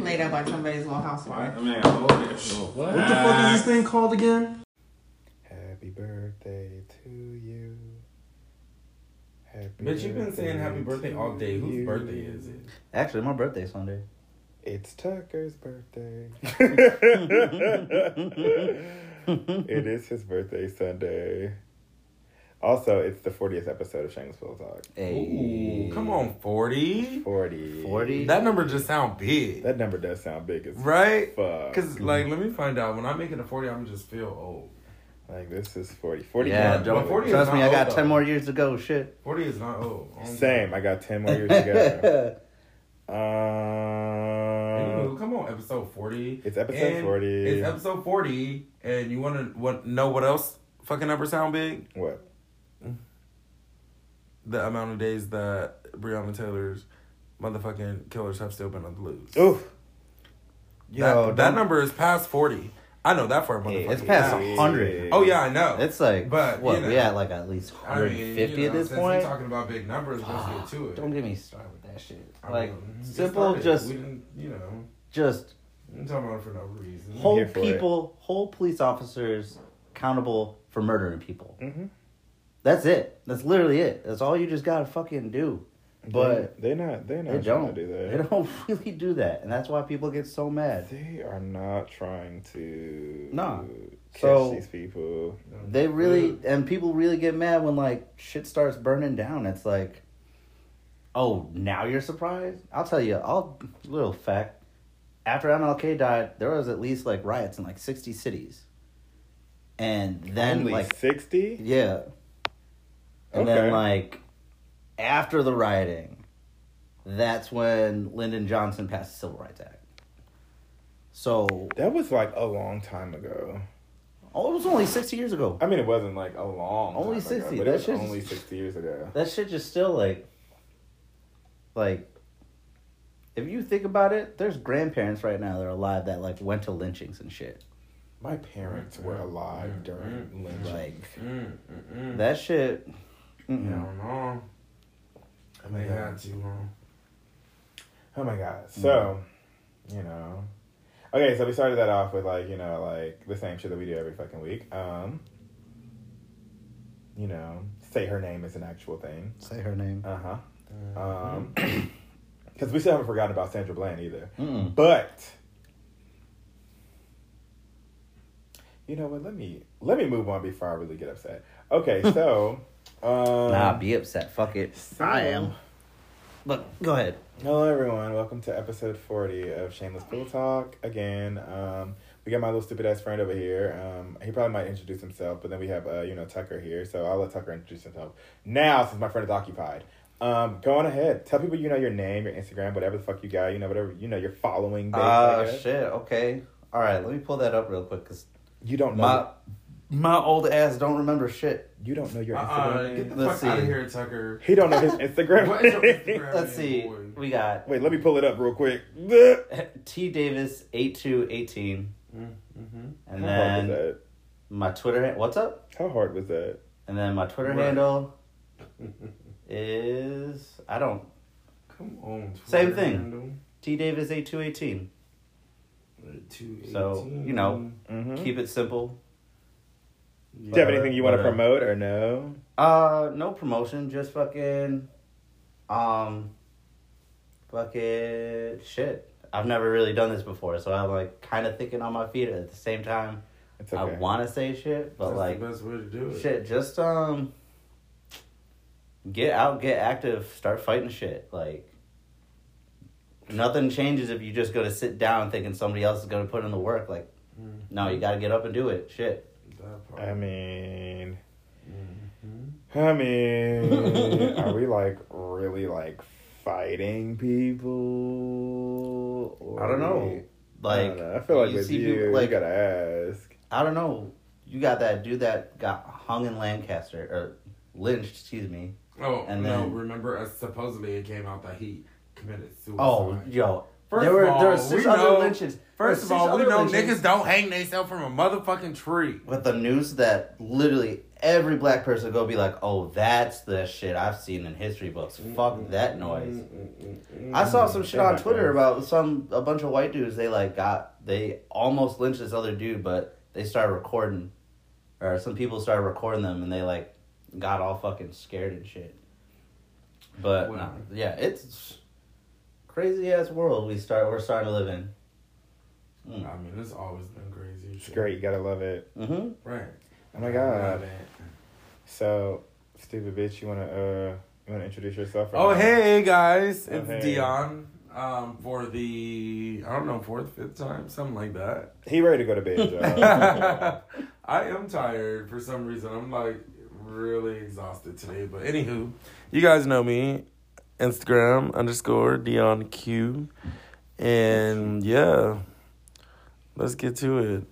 made up by somebody's little housewife. I mean, this. Oh, what the fuck is this thing called again? Happy birthday to you. Happy Bitch, you've been saying happy birthday all day. to Whose birthday is it? Actually, my birthday's Sunday. It's Tucker's birthday. it is his birthday Sunday. Also, it's the 40th episode of Shameless Pillow Talk. Hey. Ooh, come on, 40? 40. 40? That number just sound big. That number does sound big as right? fuck. Because, like, let me find out. When I make it to 40, I'm just feel old. Like, this is 40. 40 Yeah, don't, 40 is trust me, I got old, 10 though. more years to go. Shit. 40 is not old. Oh, Same. I got 10 more years to go. Um, Anywho, come on, episode 40. It's episode And 40. It's episode 40. And you want to what, know what else fucking number sound big? what? The amount of days that Breonna Taylor's motherfucking killers have still been on the loose. Oof. Yo, that, that number is past 40. I know that for a Hey, it's past Yeah. 100. Oh, yeah, I know. It's like, But, what, you know. we at like at least I mean, 150 you at this since point? We're talking about big numbers. Let's get to it. Don't get me started with that shit. I Like, mean, simple, just, We didn't, you know, just I'm talking about it for no reason. hold here for it. people, hold police officers accountable for murdering people. Mm-hmm. That's it. That's literally it. That's all you just gotta fucking do. But they're not. They're not they trying don't. to do They don't really do that, and that's why people get so mad. They are not trying to. Nah. Catch So- these people. They really and people really get mad when like shit starts burning down. It's like, oh, now you're surprised? I'll tell you. I'll little fact. After MLK died, there was at least like riots in like sixty cities, and then Only like sixty. yeah, and Okay. then like after the rioting, that's when Lyndon Johnson passed the Civil Rights Act. So That was like a long time ago. oh, it was only sixty years ago. I mean, it wasn't like a long. Only time ago, 60, but that it was only sixty years ago. that shit just still like like if you think about it there's grandparents right now that are alive that like went to lynchings and shit My parents were alive during lynching. like Mm, mm, mm. that shit mm-mm. Hell no. They had to, huh? Oh my god. So, you know. Okay, so we started that off with like, you know, like the same shit that we do every fucking week. Um you know, say her name is an actual thing. say her name Uh-huh. Um cuz we still haven't forgotten about Sandra Bland either. Mm-mm. But you know what? Let me let me move on before I really get upset. Okay, so um nah be upset fuck it so- i am but go ahead Hello, everyone. Welcome to episode 40 of Shameless Pillow Talk. Again, um, we got my little stupid ass friend over here. Um, he probably might introduce himself, but then we have, uh, you know, Tucker here. So I'll let Tucker introduce himself now since my friend is occupied. Um, go on ahead. Tell people you know your name, your Instagram, whatever the fuck you got. You know, whatever, you know, your following base. Uh shit okay all right let me pull that up real quick because You don't know. my my old ass don't remember shit you don't know your Uh-uh, Instagram. get the? Let's fuck out see. of here, Tucker. He don't know his Instagram. What is your. Instagram? let's name, see boy? we got Wait, let me pull it up real quick. t davis 8218 Mm-hmm. and How hard was then that? my twitter ha- what's up How hard was that? And then my Twitter Right. handle is I don't Come on. Same thing. handle. T Davis eight two eighteen. So, 218. you know. Mm-hmm. Keep it simple. Do you have anything you want to promote or no? Uh, no promotion, just fucking, um, fucking shit. I've never really done this before, so I'm like kind of thinking on my feet at the same time. It's okay. I want to say shit, but That's like the best way to do it. shit, just um, get out, get active, start fighting shit. Like nothing changes if you just go to sit down thinking somebody else is gonna put in the work. Like Mm, no, you got to get up and do it. Shit. That part. I mean, Mhm. I mean, are we like really like fighting people? Or I don't know. Like I, know. I feel like you with see you, people- like- you gotta ask. I don't know. You got that dude that got hung in Lancaster or lynched, excuse me. Oh And no! then- Remember, uh, supposedly it came out that he committed suicide. Oh, yo, First there were of all, there were six we other know, lynchings. First of all, we know lynchings niggas don't hang themselves from a motherfucking tree. with the news that literally every black person go be like, oh, that's the shit I've seen in history books. Fuck that noise. I saw some shit on Twitter about some a bunch of white dudes. They like got they almost lynched this other dude, but they started recording, or some people started recording them, and they like got all fucking scared and shit. But Wow. nah, yeah, it's crazy ass world we start we're starting to live in. I mean, it's always been crazy. It's great. You gotta love it. Mm-hmm. Right. Oh my god. So, stupid bitch, you wanna uh, you wanna introduce yourself? or Oh, not? hey guys, Oh, it's hey. Dion. Um, for the I don't know fourth, fifth time, something like that. He ready to go to bed. I am tired for some reason. I'm like really exhausted today. But anywho, you guys know me, Instagram underscore Dion Q, and yeah, let's get to it.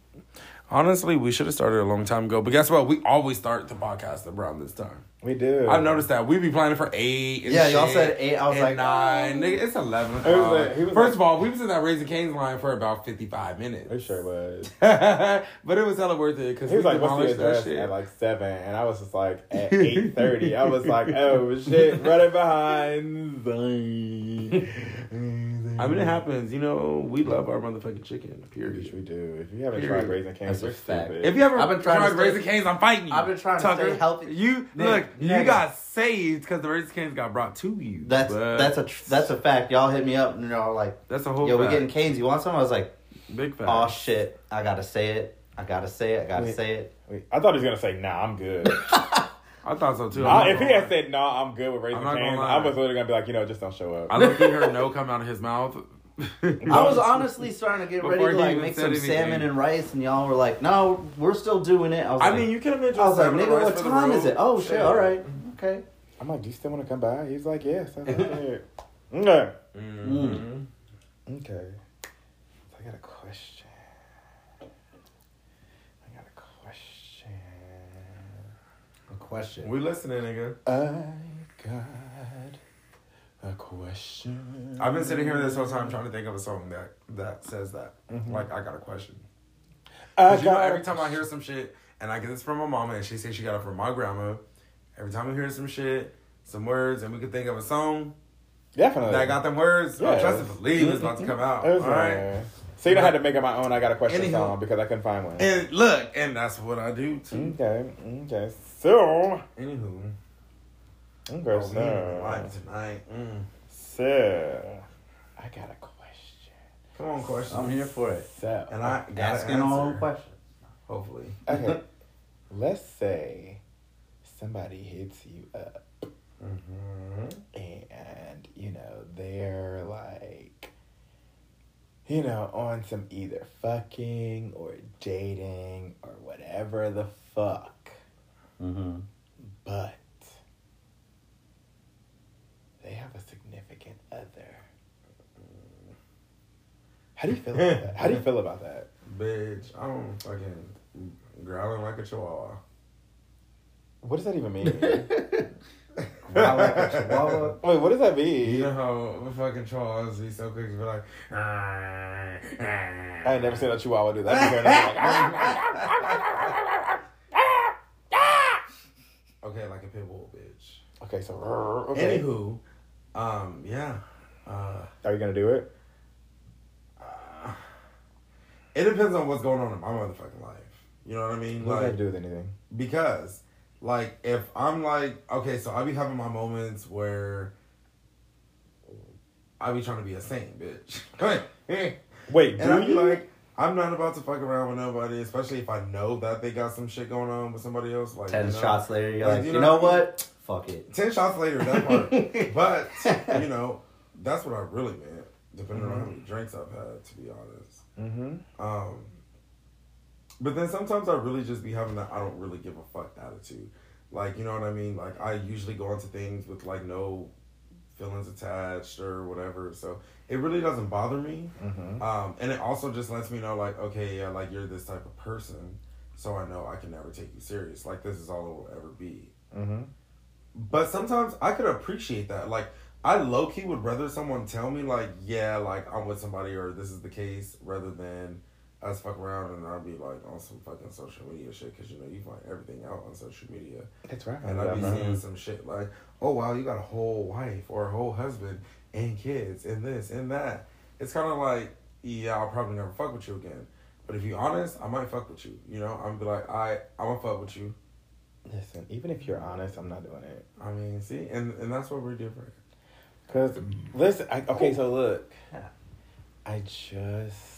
Honestly, we should have started a long time ago. But guess what? We always start the podcast around this time. We do. I've noticed that we be planning for eight. And Yeah, y'all said eight. I was like, nine. oh. Nigga, it's eleven. He was o'clock. like- he was First like- of all, we was in that Raising Cane's line for about fifty five minutes. It sure was. but it was hella worth it because He was like, "What's the demolished address?" shit. At like seven, and I was just like, at eight thirty, I was like, "Oh shit, running behind." I mean, it happens. You know, we love our motherfucking chicken. Which Period. we do. If you haven't Period. tried raising canes, That's a fact. stupid. If you ever I've been trying tried to stay- Raising Cane's, I'm fighting you. I've been trying to stay healthy. You Nick, look, you got saved because the Raising Cane's got brought to you. That's but that's a tr- that's a fact. Y'all hit me up and y'all like, that's a whole. yo, we fact. getting canes. You want some? I was like, big fact. oh shit, I gotta say it. I gotta say it. I gotta Wait. say it. Wait, I thought he was gonna say, "Nah, I'm good." I thought so too. Nah, if he had lie. said, "Nah, I'm good with raising I'm not gonna canes," lie. I was literally gonna be like, you know, just don't show up. I looked at her no come out of his mouth. I was honestly starting to get ready to like make some anything. salmon and rice, and y'all were like, "No, we're still doing it." I was I like, mean, you could have mentioned. I was like, "Nigga, what time is it?" Oh shit! All right, okay. I'm like, "Do you still want to come by?" He's like, "Yes." I was like, "Yeah." Okay. Mhm. Okay. So I got a question. I got a question. A question. We listening, nigga. I got a question. I've been sitting here this whole time trying to think of a song that that says that. Mhm. Like, I got a question. I 'Cause you know, every time I hear some shit, and I get this from my mama, and she says she got it from my grandma. Every time I hear some shit, some words, and we could think of a song Definitely. that got them words, Yeah. I trust and believe it's about to come out. All right. So you don't have to make up my own. I got a question Anywho. song because I couldn't find one. And look, and that's what I do too. Okay. Okay. So. Anywho, Okay. oh, we in So. live tonight. Mm. So. I got a question. Come on, question. I'm here for it. So. And I got Asking all questions. Hopefully. Okay. Let's say somebody hits you up Mm-hmm. and you know they're like you know on some either fucking or dating or whatever the fuck Mm-hmm. but they have a significant other how do you feel about that how do you feel about that Bitch, I'm fucking growling like a chihuahua. what does that even mean Growl like a chihuahua. wait what does that mean You know how the fucking chihuahuas be so quick to be like, I ain't never seen a chihuahua do that. Like, okay, like a pit bull, bitch. okay, so okay. Anywho, um, yeah. Uh, Are you gonna do it? uh, it depends on what's going on in my motherfucking life. You know what I mean? What does that do with anything? because, like, if I'm like, okay, so I be having my moments where I be trying to be a saint, bitch. come Wait, And I do be you? like, I'm not about to fuck around with nobody, especially if I know that they got some shit going on with somebody else. Like Ten you know? shots later, you're Like, like, you know know, what what? Fuck it. Ten shots later, that part. but you know, that's what I really meant. Depending on how many drinks I've had, to be honest. mm-hmm. Um, but then sometimes I really just be having that I don't really give a fuck attitude. Like, you know what I mean? Like, I usually go into things with like no feelings attached or whatever. So it really doesn't bother me. Mm-hmm. Um, and it also just lets me know, like, okay, yeah, like you're this type of person, so I know I can never take you serious. Like, this is all it will ever be. Mm-hmm. But sometimes I could appreciate that. Like, I low key would rather someone tell me like, yeah, like I'm with somebody or this is the case, rather than us fuck around and I'll be like on some fucking social media shit because you know you find everything out on social media, That's right. and I'd be Yeah, seeing man. some shit like, oh wow, you got a whole wife or a whole husband and kids and this and that. It's kind of like, yeah, I'll probably never fuck with you again. But if you're honest, I might fuck with you. You know, I'm be like, I, I'm gonna fuck with you. Listen, even if you're honest, I'm not doing it. I mean, see, and and that's what we're different. Cause listen, I, okay, so look, I just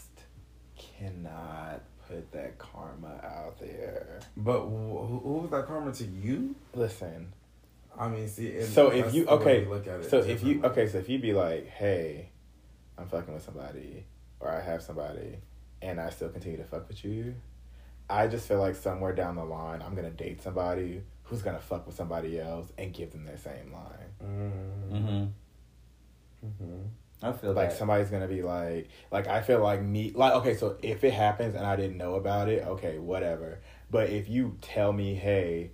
cannot put that karma out there. But who, who was that karma to you? Listen, I mean, see. So if you okay, we look at it so if you okay, so if you be like, hey, I'm fucking with somebody, or I have somebody, and I still continue to fuck with you, I just feel like somewhere down the line, I'm gonna date somebody who's gonna fuck with somebody else and give them that same line. Mm-hmm. Mm-hmm. I feel like that. somebody's gonna be like like i feel like me like okay so if it happens and i didn't know about it okay whatever. But if you tell me hey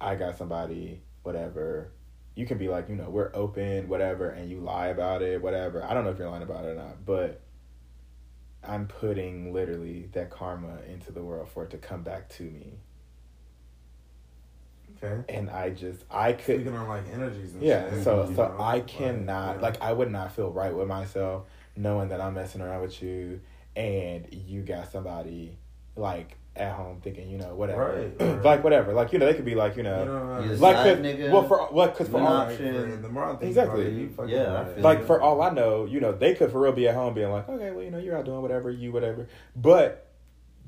i got somebody whatever you can be like you know we're open whatever and you lie about it whatever. I don't know if you're lying about it or not but i'm putting literally that karma into the world for it to come back to me Okay. and i just i could Speaking on like energies and yeah, shit. so so know, I like, cannot yeah. like I would not feel right with myself knowing that I'm messing around with you and you got somebody like at home thinking you know whatever Right, right. like whatever like you know they could be like you know, You know, You uh, like side 'cause- nigga, well for what because for you're all option. the more I Exactly. about it, you fucking Yeah, right. like you. for all I know you know they could for real be at home being like okay well you know you're out doing whatever you whatever but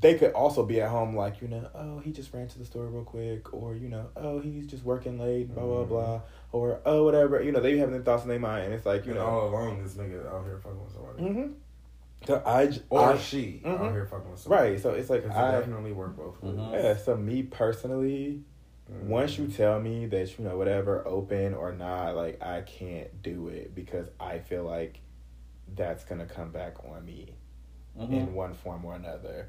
they could also be at home like you know oh he just ran to the store real quick or you know oh he's just working late blah blah blah or oh whatever you know they be having their thoughts in their mind and it's like you You know, know all along this nigga out here fucking with somebody. Mm-hmm. So I, j- Or I- she Mhm. out here fucking with somebody. right. So it's like Because I, it definitely work both ways. Mhm. yeah. So me personally, Mhm. once you tell me that you know whatever open or not, like I can't do it because I feel like that's gonna come back on me Mhm. in one form or another.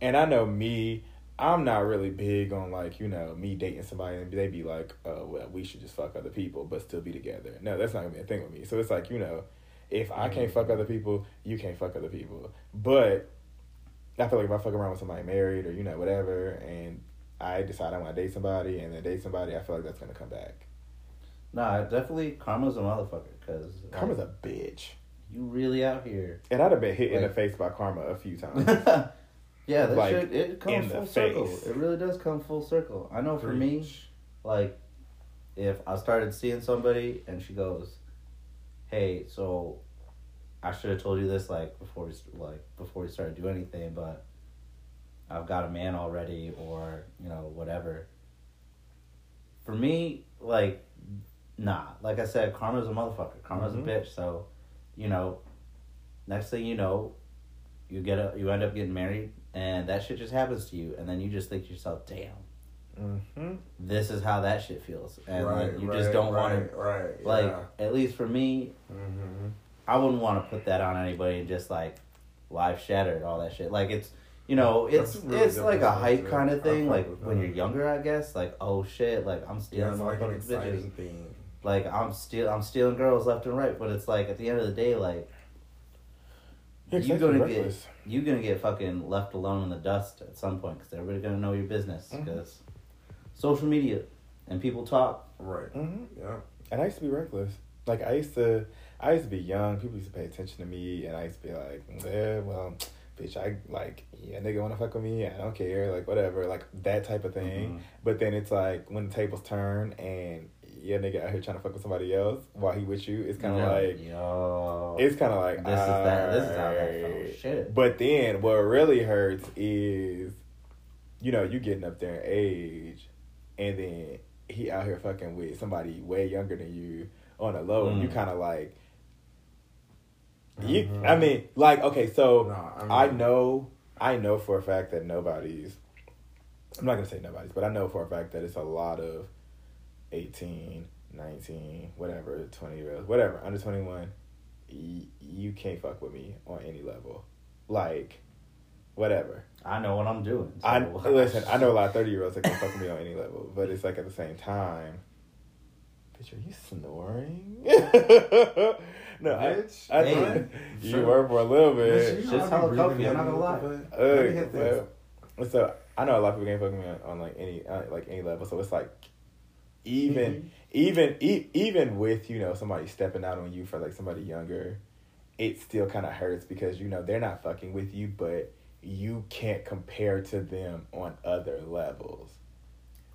And I know me, I'm not really big on like you know me dating somebody and they be like, oh well, we should just fuck other people but still be together. No, that's not gonna be a thing with me. So it's like you know, if I can't fuck mm. other people, you can't fuck other people. But I feel like if I fuck around with somebody married or you know whatever, and I decide I want to date somebody and then date somebody, I feel like that's gonna come back. Nah, definitely karma's a motherfucker because Karma's a bitch, you really out here. and I'd have been hit in the face by karma a few times. yeah, that Like, shit it comes full circle. face. It really does come full circle. I know for me, like if I started seeing somebody and she goes, "Hey, so I should have told you this like before we like before we started doing anything, but I've got a man already, or you know whatever." For me, like, nah. Like I said, karma's a motherfucker. Karma's Mhm. a bitch. So, you know, next thing you know, you get a you end up getting married, and that shit just happens to you, and then you just think to yourself, "Damn." mm-hmm. this is how that shit feels, and right, like, you right, just don't want right, to. Right. Like yeah. at least for me, Mm-hmm. I wouldn't want to put that on anybody and just like life shattered all that shit. Like it's you know it's really it's like a hype kind of thing. Like when that. you're younger, I guess. Like oh shit, like I'm stealing it's like an exciting bitches. thing. Like I'm steal I'm stealing girls left and right. But it's like at the end of the day, like Yeah, 'cause you that's gonna reckless. get you gonna get fucking left alone in the dust at some point because everybody's gonna know your business because social media and people talk. Right. Mm-hmm. Yeah. And I used to be reckless. Like I used to, I used to be young. People used to pay attention to me, and I used to be like, "Yeah, well, bitch, I like, yeah, nigga want to fuck with me. I don't care, like whatever, like that type of thing." Mhm. But then it's like when the tables turn, and yeah, nigga out here trying to fuck with somebody else while he with you. It's kind of like, yo, it's kind of like this is that. This is how that felt. Shit. But then what really hurts is, you know, you getting up there in age, and then he out here fucking with somebody way younger than you on a low, and you Mm. kind of like, you. Mhm. I mean, like, okay, so Nah, I, mean, I know, I know for a fact that nobody's. I'm not gonna say nobody's, but I know for a fact that it's a lot of 18, 19, whatever, 20 year olds, whatever, under 21. Y- you can't fuck with me on any level, like, whatever. I know what I'm doing. so- I listen. I know a lot of 30 year olds that can fuck with me on any level, but it's like at the same time, Bitch, are you snoring? no, Bitch. I, I Hey. think you were for a little bit. Bitch, Just hella comfy, I'm not gonna lie. Let me hit this. Uh, so I know a lot of people can't fuck with me on, on like any uh, like any level. So it's like even Mm-hmm. even e- even with you know somebody stepping out on you for like somebody younger, it still kind of hurts because you know they're not fucking with you, but you can't compare to them on other levels.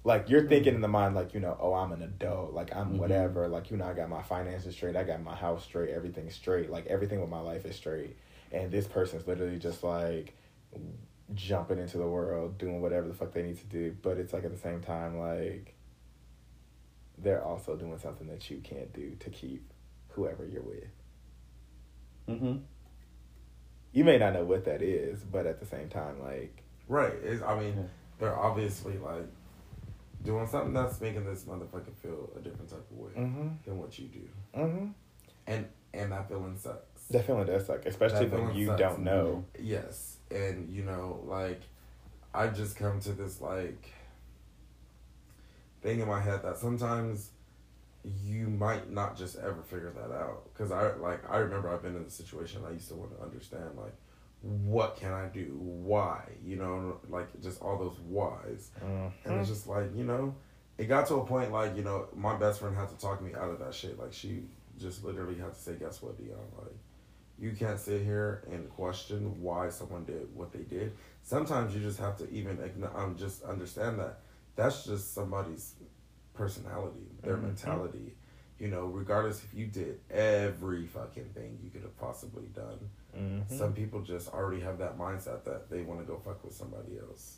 Like you're thinking in the mind, like you know, oh, I'm an adult, like I'm Mhm. whatever, like you know, I got my finances straight, I got my house straight, everything's straight, like everything with my life is straight, and this person's literally just like jumping into the world, doing whatever the fuck they need to do, but it's like at the same time, like they're also doing something that you can't do to keep whoever you're with. Mm-hmm. You may not know what that is, but at the same time, like Right. It's, I mean, Yeah. they're obviously like doing something that's making this motherfucker feel a different type of way mm-hmm, than what you do, mm-hmm. and and that feeling sucks. that feeling does suck, especially That when you sucks. don't know. Yes, and you know, like I just come to this like thing in my head that sometimes you might not just ever figure that out. Because I like I remember I've been in a situation I used to want to understand like what can I do? Why? You know like just all those whys. And it's just like you know it got to a point like you know my best friend had to talk me out of that shit. Like she just literally had to say guess what Dion? Like you can't sit here and question why someone did what they did. Sometimes you just have to even um, just understand that that's just somebody's personality their Mhm. mentality you know regardless if you did every fucking thing you could have possibly done Mm-hmm. some people just already have that mindset that they want to go fuck with somebody else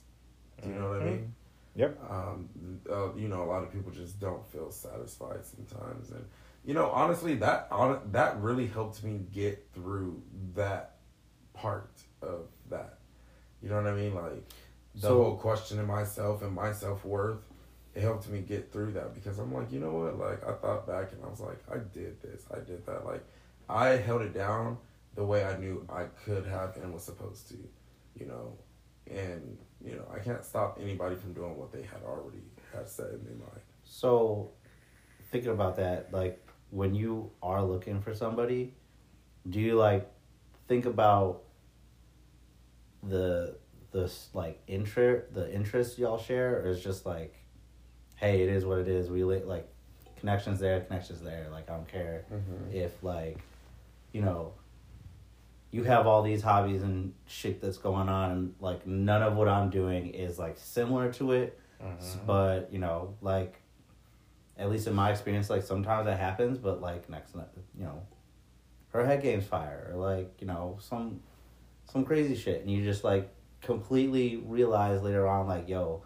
do you know what i Mhm. mean Yep. um, uh, you know, a lot of people just don't feel satisfied sometimes, and you know, honestly, that on that really helped me get through that part of that. You know what I mean? Like the So- whole questioning myself and my self worth. It helped me get through that because I'm like, you know what? Like I thought back and I was like, I did this, I did that. Like I held it down the way I knew I could have and was supposed to. You know, and you know I can't stop anybody from doing what they had already had said in their mind. So, thinking about that, like when you are looking for somebody, do you like think about the the like interest the interest y'all share, or is just like, hey, it is what it is. We li- like connections there, connections there. Like I don't care if like, you know. You have all these hobbies and shit that's going on, and like none of what I'm doing is like similar to it Mm-hmm. but you know like at least in my experience like sometimes that happens but like next you know her head game's fire or like you know some some crazy shit and you just like completely realize later on like yo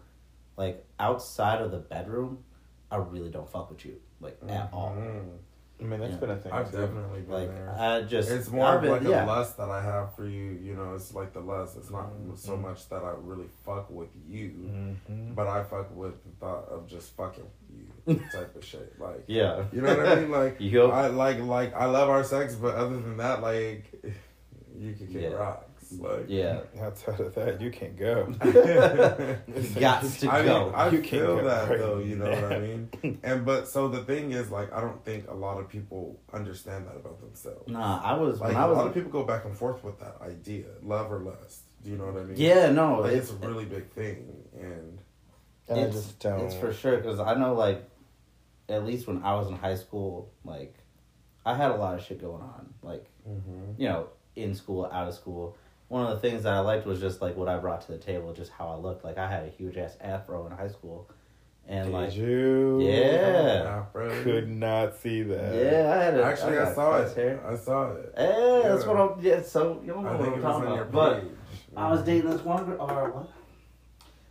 like outside of the bedroom i really don't fuck with you like at all. I mean, that's Yeah. been a thing. I've too. definitely been like there. i just it's more I've of been- like yeah. a lust that I have for you. You know, it's like the lust. It's not so Mhm. much that I really fuck with you, Mhm. but I fuck with the thought of just fucking you type of shit. Like, yeah you know what I mean? Like, Yo. I like like I love our sex, but other than that, like, you can kick Yeah. rocks. Like, yeah Outside of that, you can't go. got to I go mean, I You can't feel go that right though. You know what I mean? And but so the thing is, like, I don't think a lot of people understand that about themselves. nah i was Like when i a was lot of people go back and forth with that idea, love or lust. Do you know what I mean? yeah no like it's, it's, a really big thing, and And I just don't. It's for sure because I know, like, at least when I was in high school, like, I had a lot of shit going on. Like, mm-hmm. you know, in school, out of school. One of the things that I liked was just like what I brought to the table, just how I looked. Like, I had a huge ass afro in high school, and Did like, you? yeah, Afro. Could not see that. yeah, I had a, Actually, I, got saw it. Here. I saw it. Yeah, that's what I'm. Yeah, so you don't know I what think I'm talking on your about, but. page. I was dating this one girl, or what?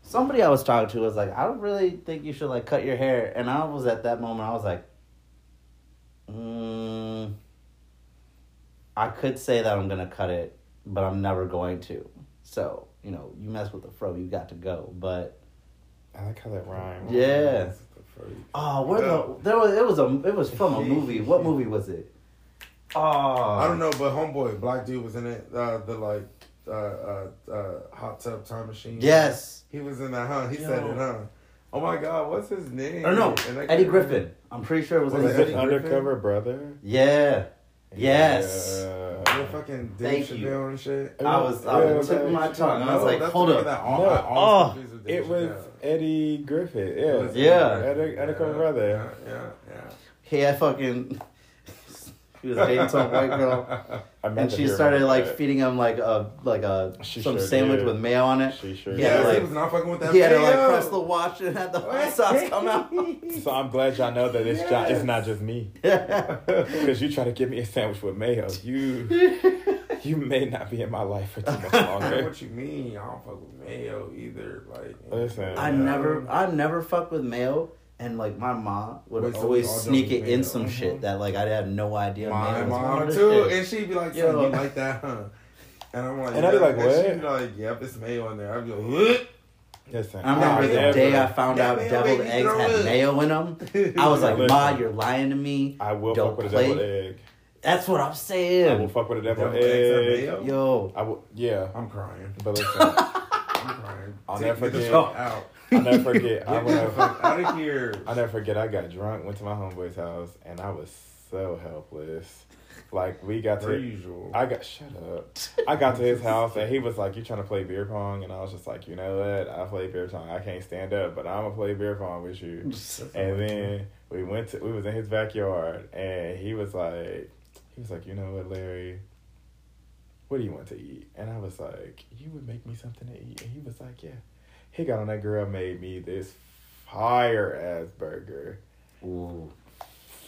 Somebody I was talking to was like, I don't really think you should like cut your hair, and I was at that moment, I was like, mm, I could say that I'm gonna cut it, but I'm never going to. So you know, you mess with the fro, you got to go. But I like how that rhymes. yeah, That's oh, where the there was it was a it was from a movie. What movie was it? Oh, I don't know, but homeboy, black dude was in it. Uh, the like uh, uh, uh, hot tub time machine. Yes, he was in that, huh? He Yo. said it, huh? Oh my god, what's his name? Or no, And that Eddie guy- Griffin. I'm pretty sure it was Was Eddie it Eddie Griffin. Griffin? undercover brother? Yeah. Yes. Yeah. The fucking Dave Thank you. And shit. I was, I Yeah, was tipping my tongue. I was like, hold up. That all, No. I always Oh. confused with Dave It was Chappelle. Eddie Griffin. Yeah. Was Yeah. Eddie- undercover brother. Yeah, yeah, yeah. He had fucking. He was dating some white girl, I and she started like that. feeding him like a like a She some sure sandwich did. with mayo on it. She sure Yeah, Yeah, did. like- he was not fucking with that. He had to like mayo. press the watch and had the hot sauce come out. So I'm glad y'all know that it's jo- it's not just me. Because you try to give me a sandwich with mayo, you you may not be in my life for too much I don't know longer. what you mean. I don't fuck with mayo either. Like, Listen. I never, I never fuck with mayo, and like my mom would Wait, so always all sneak it in mayo. some shit uh-huh. that like I had no idea. My mayo mom too, shit. and she'd be like, Yo. "Son, you like that, huh?" And I'm like, And I'd be "Yeah." like, And she'd be like, "Yep, it's mayo in there." I'd be like, "What?" Listen. I remember the never- day I found That out mayo deviled made eggs had up. mayo in them. I was like, Listen. Ma, you're lying to me. I will Don't fuck with a play. deviled egg. That's what I'm saying. I will fuck with a deviled Deviled eggs egg. mayo? Yo, I will, yeah. I'm crying. But listen, I'm crying. I'll Take- never get the forget- out. I'll never forget. I Get me went fuck out of here. I'll never forget. I got drunk, went to my homeboy's house, and I was so helpless. Like we got to, usual. I got shut up. I got to his house, and he was like, "You trying to play beer pong?" And I was just like, "You know what? I play beer pong. I can't stand up, but I'm gonna play beer pong with you." And then we went to, we was in his backyard, and he was like, he was like, "You know what, Larry? What do you want to eat?" And I was like, "You would make me something to eat." And he was like, "Yeah." He got on that girl made me this fire ass burger. Ooh.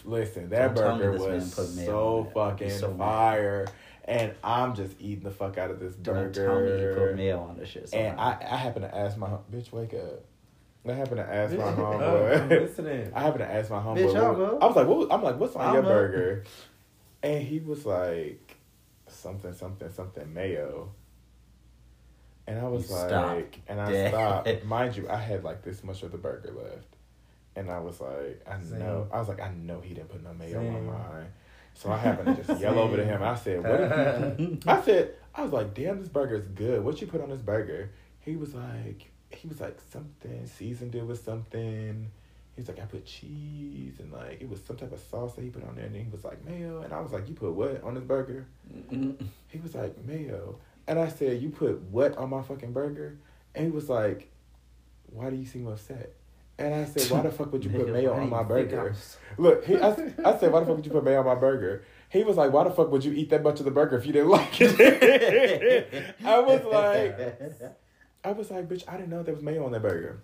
Listen, that Don't burger was so on it. I'd be fucking so mad. fire, and I'm just eating the fuck out of this Don't burger. tell me you put mayo on this shit. and. I, I happen to ask my bitch, wake up. I happen to ask my Oh, I'm homeboy. listening. I happen to ask my homeboy. Bitch, what- go. I was like, what, I'm like, what's on I'll your go. burger? And he was like, something, something, something mayo. And I was You like, stopped and I dead. stopped. Mind you, I had like this much of the burger left. And I was like, I Same. know. I was like, I know he didn't put no mayo on mine. So I happened to just yell over to him. I said, what did you I said, I was like, damn, this burger is good. What you put on this burger? He was like, he was like, something, seasoned it with something. He was like, I put cheese and like, it was some type of sauce that he put on there. And he was like, mayo. And I was like, you put what on this burger? Mm-hmm. He was like, mayo. And I said, you put what on my fucking burger? And he was like, why do you seem upset? And I said, why the fuck would you put mayo on my burger? Look, he, I, I said, why the fuck would you put mayo on my burger? He was like, why the fuck would you eat that much of the burger if you didn't like it? I was like, I was like, bitch, I didn't know there was mayo on that burger.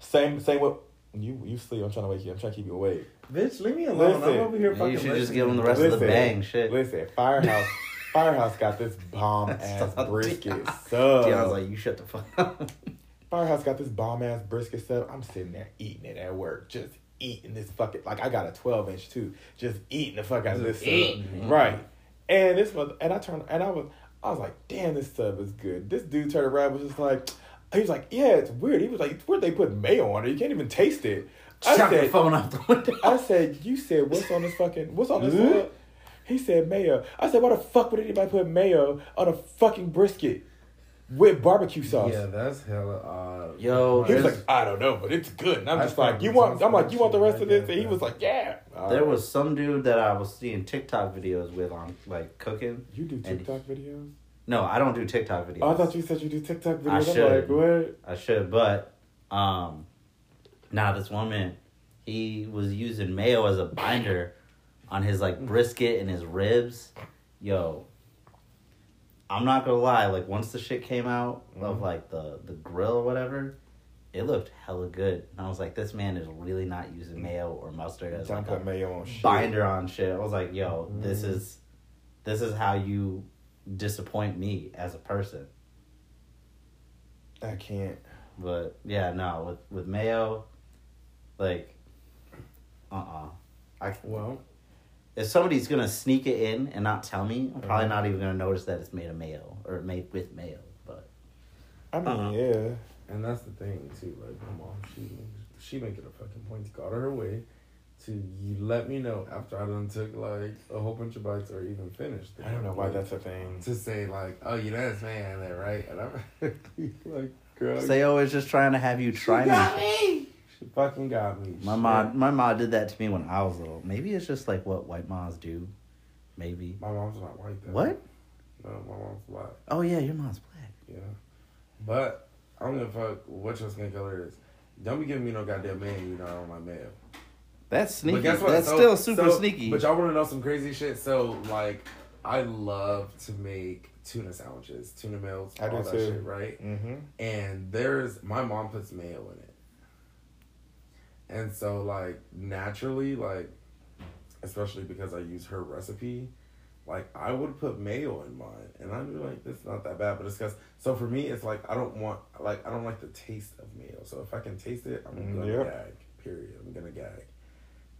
Same, same with you. You sleep. I'm trying to wake you. I'm trying to keep you awake. Bitch, leave me alone. Listen. I'm over here fucking you should just give him the rest of the bang shit. Listen, Firehouse, Firehouse got this bomb ass brisket Dion's sub. like, you shut the fuck up. Firehouse got this bomb ass brisket sub. I'm sitting there eating it at work, just eating this fucking like I got a 12 inch too, just eating the fuck out of this Just sub. eating. Right. And this was, and I turned, and I was, I was like, damn, this sub is good. This dude turned around was just like, he was like, yeah, it's weird. He was like, where'd they put mayo on it? You can't even taste it. I Shut the said, phone out the window. I said, you said what's on this fucking what's on this sub? He said mayo. I said, why the fuck would anybody put mayo on a fucking brisket with barbecue sauce? Yeah, that's hella odd. Yo, He was like, I don't know, but it's good. And I'm I just like, you want? I'm like, you want the rest of this? And he was like, yeah. All There right. was some dude that I was seeing TikTok videos with on like cooking. You do and- TikTok videos? No, I don't do TikTok videos. Oh, I thought you said you do TikTok videos. I I'm should. like, what? I should, but um, now this woman, he was using mayo as a binder on his like brisket and his ribs. Yo, I'm not gonna lie. Like once the shit came out of Mhm. like the the grill or whatever, it looked hella good. And I was like, this man is really not using mayo or mustard as Don't like put a mayo on shit. binder on shit. I was like, yo, this Mhm. is this is how you disappoint me as a person. I can't. But yeah, no, with with mayo, like, uh, uh I Well, if somebody's gonna sneak it in and not tell me, I'm probably Mhm. not even gonna notice that it's made of mayo or made with mayo. But I mean, Uh-uh. yeah. and that's the thing too. Like my mom, she she make it a fucking point to go out of her way to let me know after I done took like a whole bunch of bites or even finished. it. I don't know why Like, that's a thing. to say like, oh, you know this man there, right? And I'm like, Girl, They always just trying to have you try me. She fucking got me. My mom, my mom did that to me when I was little. Maybe it's just like what white moms do. Maybe. My mom's not white though. What? No, my mom's black. Oh yeah, your mom's black. Yeah. But I don't give a fuck what your skin color is. Don't be giving me no goddamn man you know I don't like male. That's sneaky. But guess what? That's So- still super so- sneaky. But y'all want to know some crazy shit? So like, I love to make tuna sandwiches, tuna meals, I all do that too. shit, right? Mm-hmm. And there's my mom puts mayo in it, and so like naturally, like especially because I use her recipe, like I would put mayo in mine, and I'd be like, "It's not that bad," but it's because so for me, it's like I don't want like I don't like the taste of mayo. So if I can taste it, I'm Mm, gonna yep. gag. Period. I'm gonna gag.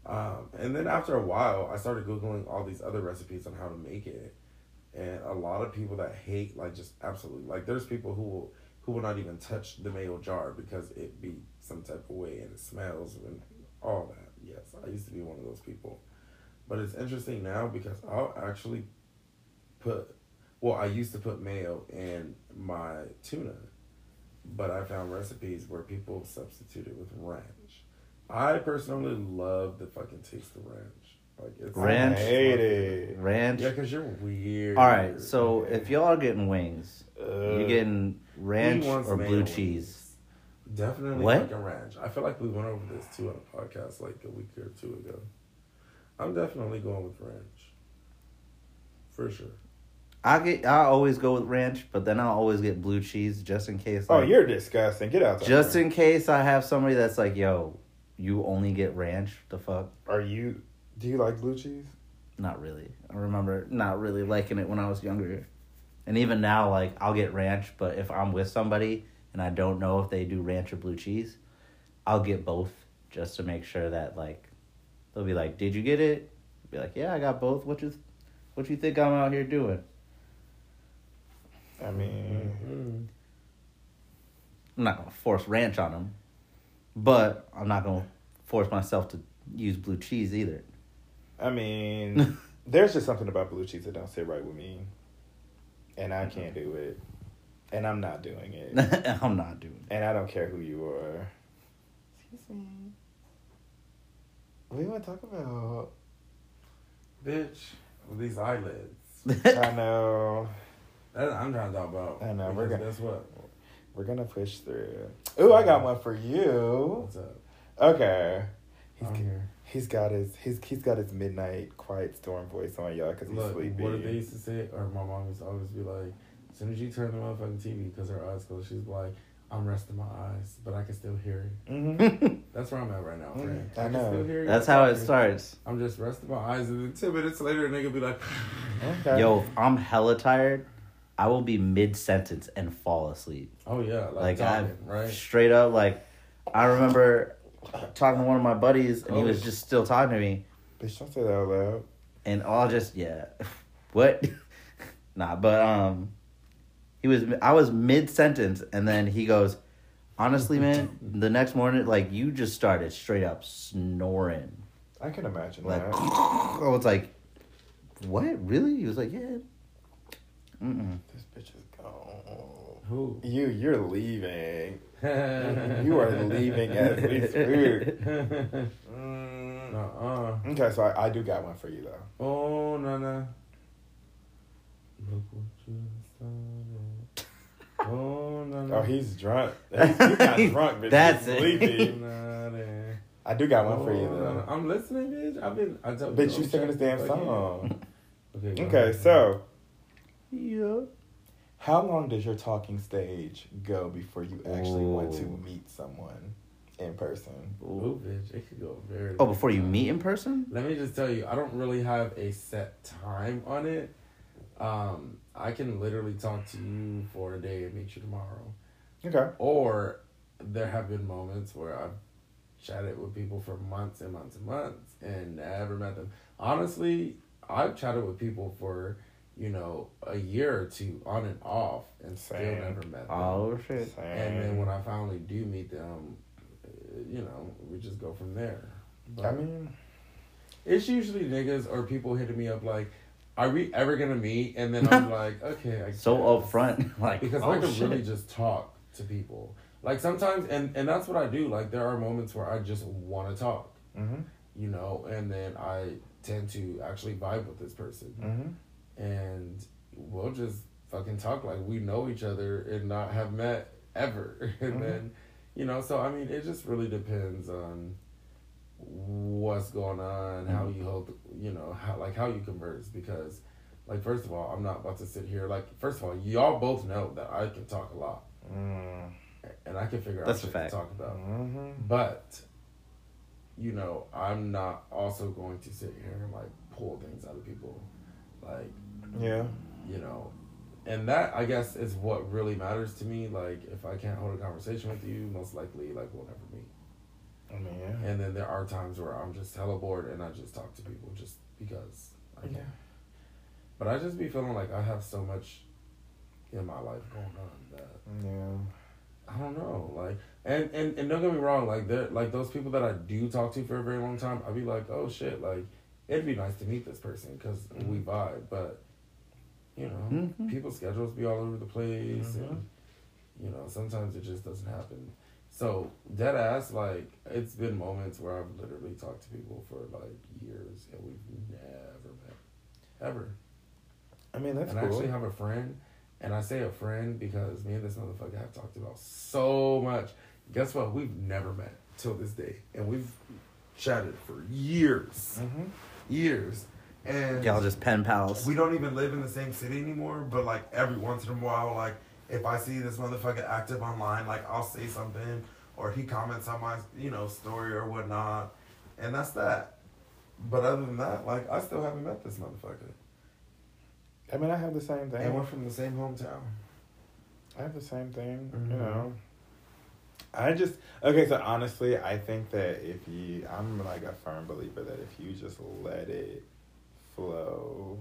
Um, and then after a while, I started googling all these other recipes on how to make it, and a lot of people that hate like just absolutely like there's people who will who will not even touch the mayo jar because it be some type of way and it smells and all that. Yes, I used to be one of those people, but it's interesting now because I'll actually put well I used to put mayo in my tuna, but I found recipes where people substitute it with ranch. I personally love the fucking taste of ranch. Like it's Ranch? I ranch. Yeah, cause you're weird. All right, so if y'all are getting wings, Uh, you getting ranch or blue wings. cheese? Definitely What? fucking ranch. I feel like we went over this too on a podcast like a week or two ago. I'm definitely going with ranch. For sure. I get. I always go with ranch, but then I'll always get blue cheese just in case. Oh, like- you're disgusting. Get out there. Just in case I have somebody that's like, "Yo, you only get ranch." The fuck? Are you? Do you like blue cheese? Not really. I remember not really liking it when I was younger, and even now, like I'll get ranch, but if I'm with somebody and I don't know if they do ranch or blue cheese, I'll get both just to make sure that like they'll be like, "Did you get it?" Be like, "Yeah, I got both." What you, what you think I'm out here doing? I mean, Mm-hmm. I'm not gonna force ranch on them, but I'm not gonna force myself to use blue cheese either. I mean, there's just something about blue cheese that don't sit right with me, and I can't do it, and I'm not doing it, I'm not doing. It. And I don't care who you are. Excuse me. What do you want to talk about? Bitch, with these eyelids. I know. That's I'm trying to talk about. I know, we're gonna- Guess what? We're gonna push through. Ooh, I got one for you. What's up? Okay. He's, I'm here. he's got his he's he's got his midnight quiet storm voice on y'all because he's Look, sleepy. what did they used to say? Or my mom used to always be like, as soon as you turn the motherfucking TV because her eyes closed, she's like, I'm resting my eyes, but I can still hear it. hmm That's where I'm at right now, Mm, friend. I can know. still hear you That's how it starts. I'm just resting my eyes, and then 10 minutes later, a nigga be like, Okay. Yo, if I'm hella tired, I will be mid sentence and fall asleep. oh yeah, like, Like I talking, right? straight up like I remember talking to one of my buddies and he was Oh. just still talking to me Bitch, don't say that out loud. and I'll just yeah. What? nah, but um he was I was mid sentence and then he goes, Honestly, man, the next morning like you just started straight up snoring. I can imagine Like that. I was like, What? Really? He was like, Yeah. Mm-mm. This bitch is gone. Who? You, you're leaving. You are leaving as we speak. Mm. Uh-uh. Okay, so I, I do got one for you though. Oh, no, no. Look what you started. Oh, no, no. Oh, he's drunk. He, he got drunk, bitch. That's he's it. sleepy. Not I do got one for you Oh, no, no. though. I'm listening, bitch. I've been. I told Bitch, I'm you singing this damn checking, but yeah. song. Okay, Okay, ahead. so Yeah. how long does your talking stage go before you actually want to meet someone in person? Ooh, bitch, it could go very. Oh, before you meet in person? Let me just tell you, I don't really have a set time on it. Um, I can literally talk to you for a day and meet you tomorrow. Okay. Or there have been moments where I've chatted with people for months and months and months and never met them. Honestly, I've chatted with people for, you know, a year or two on and off and still never met them. Oh shit. And then when I finally do meet them, uh, you know, we just go from there. But I mean, it's usually niggas or people hitting me up like, "Are we ever gonna meet?" And then I'm like, "Okay." I So guess." upfront. Like because oh, I can shit. really just talk to people. Like sometimes, and and that's what I do. Like there are moments where I just want to talk, Mm-hmm. you know, and then I tend to actually vibe with this person, Mm-hmm. and we'll just fucking talk like we know each other and not have met ever, and Mhm. then, you know. So I mean, it just really depends on what's going on, how you hold, you know, how like how you converse because. Like first of all, I'm not about to sit here. Like first of all, y'all both know that I can talk a lot, Mm. and I can figure That's out what to talk about. Mm-hmm. But, you know, I'm not also going to sit here and like pull things out of people. Like, Yeah. you know, and that I guess is what really matters to me. Like, if I can't hold a conversation with you, most likely, like, we'll never meet. I mean, yeah. And then there are times where I'm just hella bored and I just talk to people just because I can. Yeah. But I just be feeling like I have so much in my life going on that Yeah. I don't know, like, and, and and don't get me wrong, like there, like those people that I do talk to for a very long time, I'd be like, oh shit, like it'd be nice to meet this person because we vibe, but you know, Mhm. people's schedules be all over the place, Mhm. and you know, sometimes it just doesn't happen. So dead ass, like it's been moments where I've literally talked to people for like years and we've never met, ever. I mean, that's and I actually have a friend, and I say a friend because me and this motherfucker have talked about so much. Guess what? We've never met till this day, and we've chatted for years, mm-hmm. years, and Y'all just pen pals. we don't even live in the same city anymore. But like every once in a while, like if I see this motherfucker active online, like I'll say something, or he comments on my you know story or whatnot, and that's that. But other than that, like I still haven't met this motherfucker, I mean, I have the same thing. and we're from the same hometown. I have the same thing, Mhm. you know. I just okay. So honestly, I think that if you, I'm like a firm believer that if you just let it flow,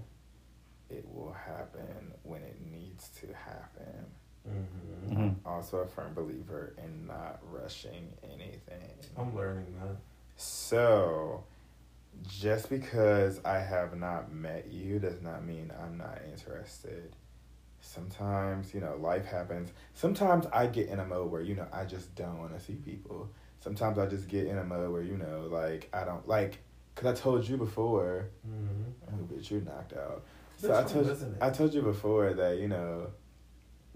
it will happen when it needs to happen. Mm-hmm. Mhm. Also, a firm believer in not rushing anything. I'm learning that. So, just because I have not met you does not mean I'm not interested. Sometimes, you know, life happens. Sometimes I get in a mode where, you know, I just don't want to see people. Sometimes I just get in a mode where, you know, like, I don't, like, because I told you before, Mm-hmm. oh, bitch, you're knocked out. So I told, listening. I told you before that, you know,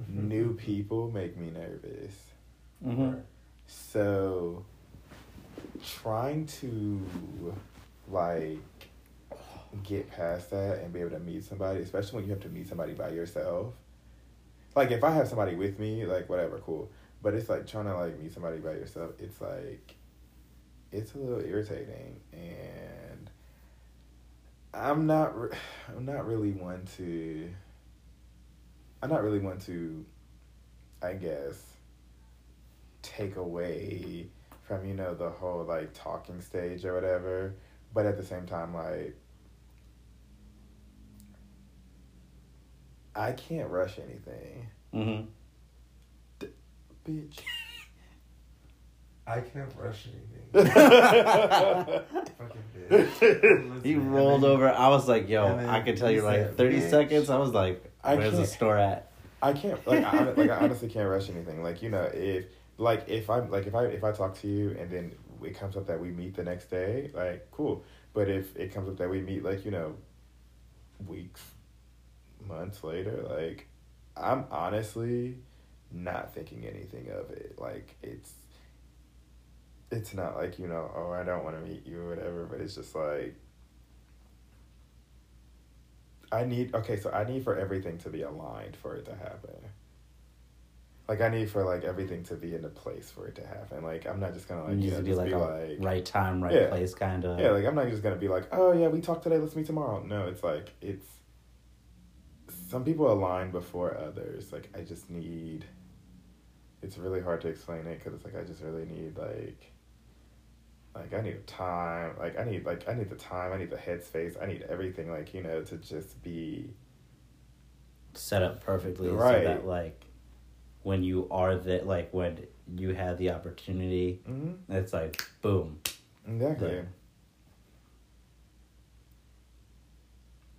new people make me nervous. hmm So, trying to like get past that and be able to meet somebody, especially when you have to meet somebody by yourself. Like if I have somebody with me, like whatever, cool. But it's like trying to like meet somebody by yourself. It's like it's a little irritating, and I'm not. Re- I'm not really one to. I'm not really one to. I guess take away from you know the whole like talking stage or whatever but at the same time like i can't rush anything Mm-hmm. bitch I can't rush anything. Fucking bitch. He rolled over. I was like, "Yo, And then I could tell you like thirty "Bitch." seconds." I was like, I "Where's the store at?" i can't like I, like I honestly can't rush anything. Like you know if like if I'm like if i if i talk to you and then it comes up that we meet the next day like cool. But if it comes up that we meet like you know weeks months later like i'm honestly not thinking anything of it. Like it's it's not like you know oh i don't want to meet you or whatever but it's just like i need okay so i need for everything to be aligned for it to happen like i need for like everything to be in a place for it to happen like i'm not just gonna like you know, to be like be like right time, right Yeah. place, kind of. yeah, like I'm not just gonna be like, oh yeah, we talked today, let's meet tomorrow. No, it's like it's some people align before others. Like I just need. It's really hard to explain it because it's like I just really need like. Like I need time. Like I need like I need the time. I need the headspace. I need everything. Like you know to just be. set up perfectly Right. so that like when you are the like when you have the opportunity, Mm-hmm. it's like boom. Exactly. There.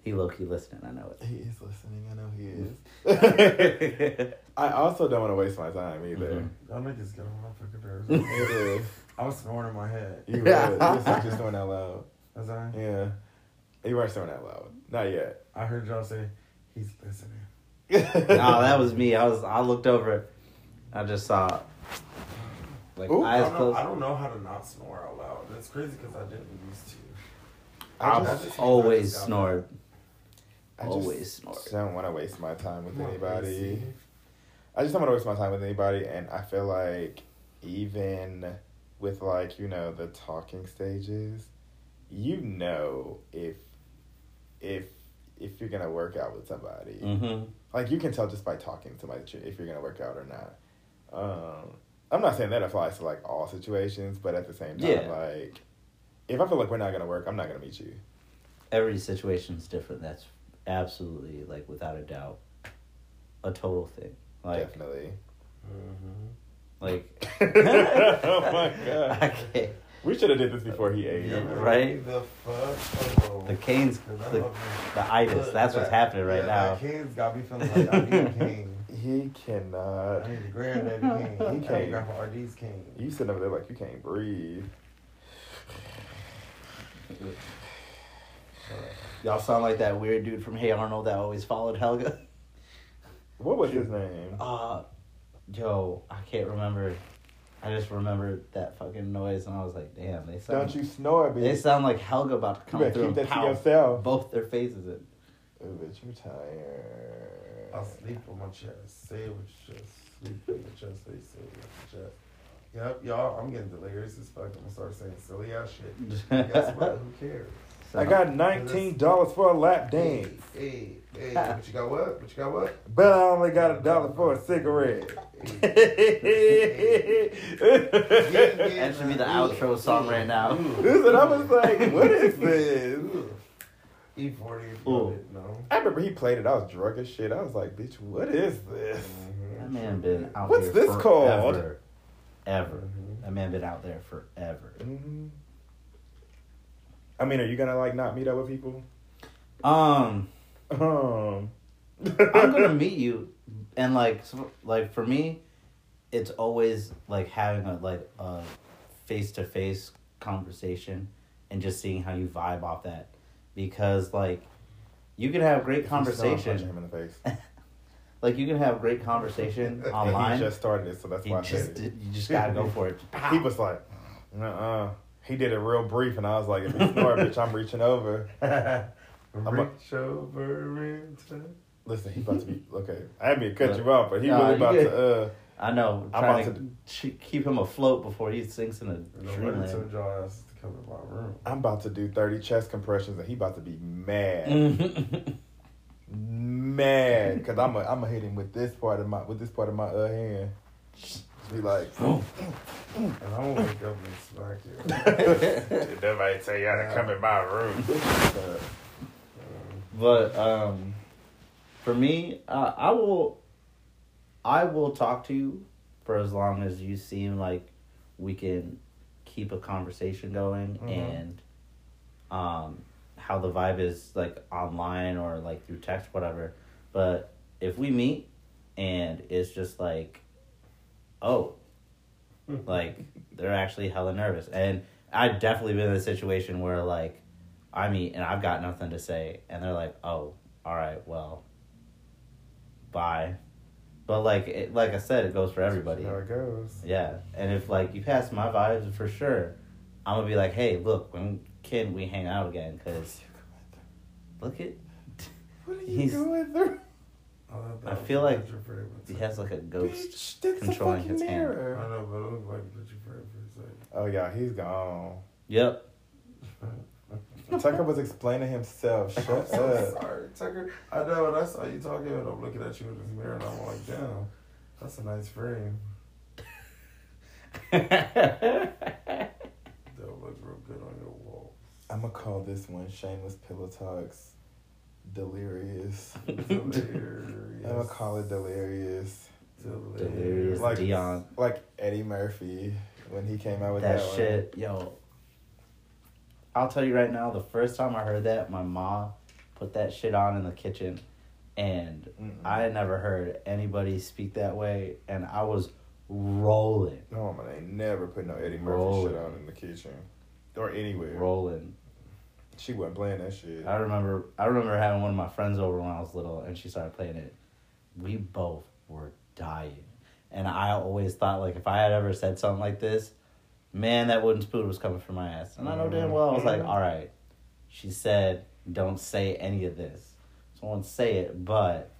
He low key listening. I know it. He is listening. I know he is. I also don't want to waste my time either. Mhm. Y'all niggas get on my fucking nerves. It is. I was snoring in my head. You were. You just like just snoring out loud. Was I? Yeah. You weren't snoring out loud. Not yet. I heard y'all say he's listening. no, that was me. I was. I looked over it. I just saw, like Ooh. I don't, know, closed. I don't know how to not snore out loud. It's crazy because I didn't used to. I I've just- just- always I just- snored. I just Always snore. don't want to waste my time with anybody. AC. I just don't want to waste my time with anybody, and I feel like even with like you know the talking stages, you know if if if you're gonna work out with somebody, Mm-hmm. like you can tell just by talking to somebody that you- if you're gonna work out or not. Um, I'm not saying that applies to like all situations, but at the same time, Yeah. like if I feel like we're not gonna work, I'm not gonna meet you. Every situation is different. That's absolutely like without a doubt a total thing. Like Definitely. Mm-hmm. Like. oh my god. I can't. We should have did this before he ate. Yeah, right? The fuck alone. The canes, 'Cause I the, the itis. Look, That's what's happening right yeah, now. That cane's got me feeling like I need a cane. He cannot. I need a granddaddy cane. He can't. Grandpa RD's cane. You sitting over there like you can't breathe. Y'all sound like that weird dude from Hey Arnold that always followed Helga. What was his name? Uh, yo, I can't remember. I just remember that fucking noise, and I was like, "Damn, they sound." Don't you snore, bitch. They sound like Helga about to come better through keep and that to yourself. both their faces in. Oh, bitch, you tired. I'll sleep on my chest. Say it with your chest. Sleep on your chest. Say say it with your chest. Yep, y'all, I'm getting delirious as fuck. I'm gonna start saying silly ass shit. Guess what? Who cares? I got nineteen dollars for a lap dance, Hey, hey, hey, but you got what? But you got what? but I only got a dollar for a cigarette. That should be the outro song right now. Listen, I was like, what is this? E forty, Ooh. no. I remember he played it. I was drunk as shit. I was like, bitch, what is this? That man been out What's here this forever. called? Ever. Mhm. That man been out there forever. hmm I mean, are you gonna like not meet up with people? Um, Um, I'm gonna meet you, and like, so, like for me, it's always like having a like a face to face conversation and just seeing how you vibe off that, because like, you can have great If you him, punch conversation. him in the face. Like you can have great conversation online. He just started it, so that's you why I just said it. you just gotta go for it. He was like, uh uh He did it real brief, and I was like, if you snore, bitch, I'm reaching over. I'm Reach over into. Listen, he about to be okay. I mean cut you off, but he Nah, really you about good. to. uh I know. I'm Trying about to, ch- keep him afloat before he sinks in a Nobody dreamland. told y'all asses to come in my room. I'm about to do 30 chest compressions, and he about to be mad, mad, because I'm gonna I'm gonna hit him with this part of my with this part of my uh hand. Be like, And I'm gonna wake up and smack you. did nobody tell you how to come in my room? But um, for me, uh, I will, I will talk to you for as long as you seem like we can keep a conversation going Mhm. and um, how the vibe is like online or like through text, whatever. But if we meet and it's just like, oh, hmm. like they're actually hella nervous, and I've definitely been in a situation where like I meet and I've got nothing to say, and they're like, "Oh, all right, well, bye." But like, it, like I said, it goes for everybody. How it goes. Yeah, and if like you pass my vibes for sure, I'm gonna be like, "Hey, look, when can we hang out again?" Because look at What are you He's- going through? Oh, I feel like he has like a ghost. Bitch, a controlling fucking his hand. I mirror. know, but it looked like a picture frame for a second. Oh yeah, he's gone. Yep. Tucker was explaining himself. Shut up. sorry, Tucker. I know when I saw you talking, and I'm looking at you in this mirror, and I'm like, damn, that's a nice frame. that looks real good on your wall. I'm gonna call this one Shameless Pillow Talks Delirious. Delirious. I'm gonna call it Delirious. Delirious Like- Dion. Like Eddie Murphy when he came out with That that, one. shit, yo. I'll tell you right now, the first time I heard that, my mom put that shit on in the kitchen, and Mm-mm. I had never heard anybody speak that way, and I was rolling, No, man, ain't never put no Eddie Murphy Rolling. shit on in the kitchen or anywhere. rolling. She wasn't playing that shit. I remember I remember having one of my friends over when I was little and she started playing it. We both were dying. And I always thought like if I had ever said something like this, man, that wooden spoon was coming from my ass. And I know damn well I was like, Mhm. all right. She said, don't say any of this. So I won't say it, but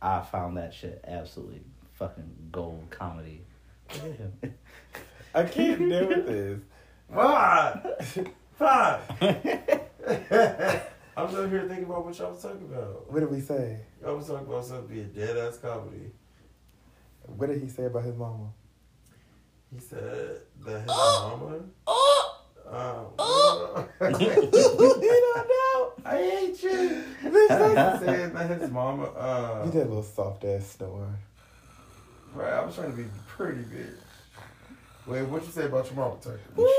I found that shit absolutely fucking gold comedy. I can't deal with this. Five! Five! I'm sitting here thinking about what y'all was talking about. What did we say? Y'all was talking about something being dead ass comedy. What did he say about his mama? He said that his mama. Oh, um, oh. you don't know. I hate you. Bitch, He said that his mama. Uh, You a little soft ass snore. right, I was trying to be pretty big. Wait, what'd you say about your mom?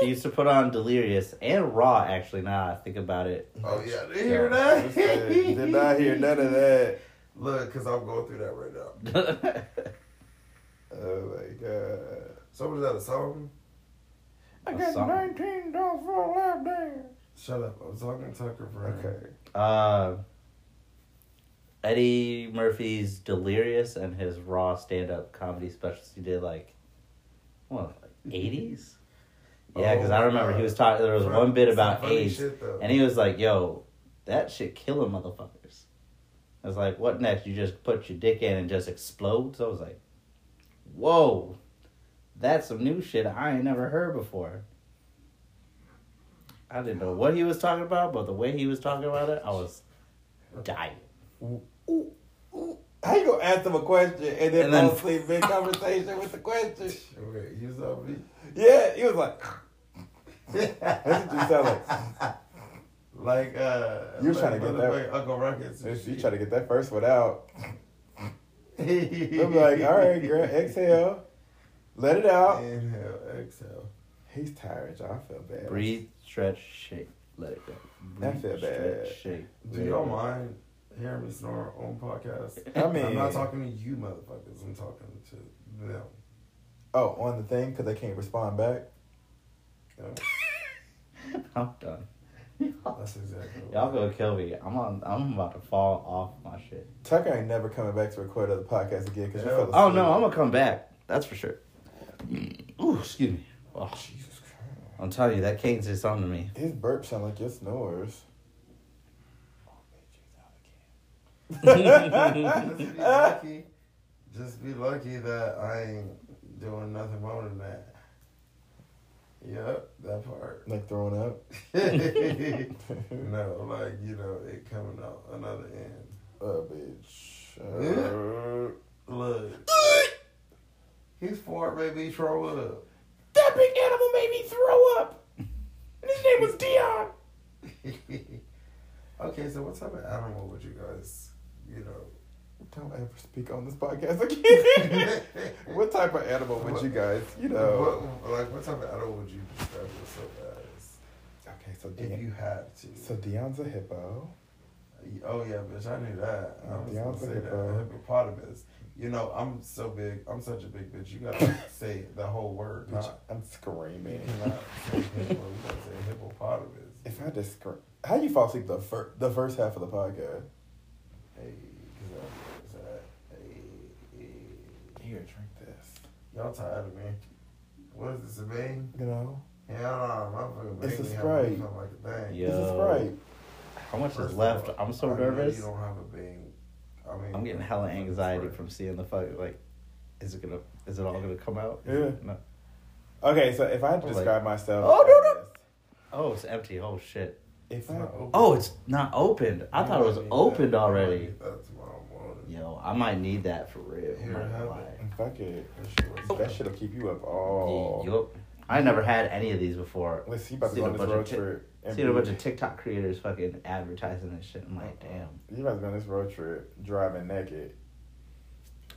She used to put on Delirious and Raw. Actually, now I think about it. Oh yeah, did hear that? did not hear none of that. Look, cause I'm going through that right now. oh my god! So was that a song? I got song. nineteen dollars for a lap dance. Shut up! I was talking to Tucker for okay. Uh, Eddie Murphy's Delirious and his Raw stand-up comedy specials he did like well, 80s? Yeah, because oh, I remember God. he was talking. There was right. one bit about AIDS, shit, and he was like, "Yo, that shit killing motherfuckers." I was like, "What next? You just put your dick in and just explode?" So I was like, "Whoa, that's some new shit I ain't never heard before." I didn't know what he was talking about, but the way he was talking about it, I was dying. How you gonna ask him a question and then And then- fall asleep mid conversation with the question? Okay, he was on me. Yeah, he was like. That's what you sound like. Like uh, You like, trying to get that- like Uncle Ruckus. and You shit. try to get that first one out. I'm like, all right, girl, exhale, let it out. Inhale, exhale. He's tired, y'all. I feel bad. Breathe, stretch, shake, let it go. I feel bad. Stretch, shake. Do y'all mind hearing me snore on podcast? I mean, I'm not talking to you, motherfuckers. I'm talking to them. Oh, on the thing because they can't respond back. Yeah, I'm done. that's exactly. what- Y'all gonna kill me. I'm on. I'm about to fall off my shit. Tucker ain't never coming back to record other podcasts again because you fell. Oh no, I'm gonna come back. That's for sure. Mm. Ooh, excuse me. Oh, Jesus Christ. I'm telling you, that cane did something to me. His burps sound like your snores. Just be lucky. Just be lucky that I ain't doing nothing more than that. Yep, that part. like throwing up. no, like you know, it coming out another end. Oh, bitch. Uh, Look, his fart made me throw up. that big animal made me throw up. And his name was Dion. okay, so what type of animal would you guys, you know? Don't ever speak on this podcast again. what type of animal would you guys, you know? what, like what type of animal would you describe yourself as Okay, so if you had to? so Dion's a hippo. Oh yeah, bitch, I knew that. I was Yeah, gonna say a that hippo. hippopotamus. You know, I'm so big. I'm such a big bitch. You gotta say the whole word. Bitch, Not, I'm you screaming. cannot say hippo. You gotta say hippopotamus. If I just scream, how you fall asleep the fir- the first half of the podcast? Hey, cause I, hey, hey, Here, drink this. y'all tired of me? What is this a bang? You know, Hell no, motherfucker. It's a bang me, Sprite. I'm like a thing. Yeah. this is Sprite. How much First is left? all, I'm so I know nervous. You don't have a bang. I mean, I'm getting hella anxiety from seeing the fuck. Like, is it gonna? Is it all gonna come out? Yeah. No. Okay, so if I had to Like- describe myself, Oh, no, no. Oh, it's empty. Oh shit. If It's not open. Oh, it's not opened. I thought it was You might need opened that. You might already. need that tomorrow morning. Yo, I might need that for real. I'm Here, have it. fuck it, that shit'll keep you up all. Yup. I never had any of these before. Let's see about to Seen go a on this bunch of road ti- trip. and Seeing a bunch of TikTok creators fucking advertising this shit. I'm like, uh-huh. damn, You about to go on this road trip driving naked,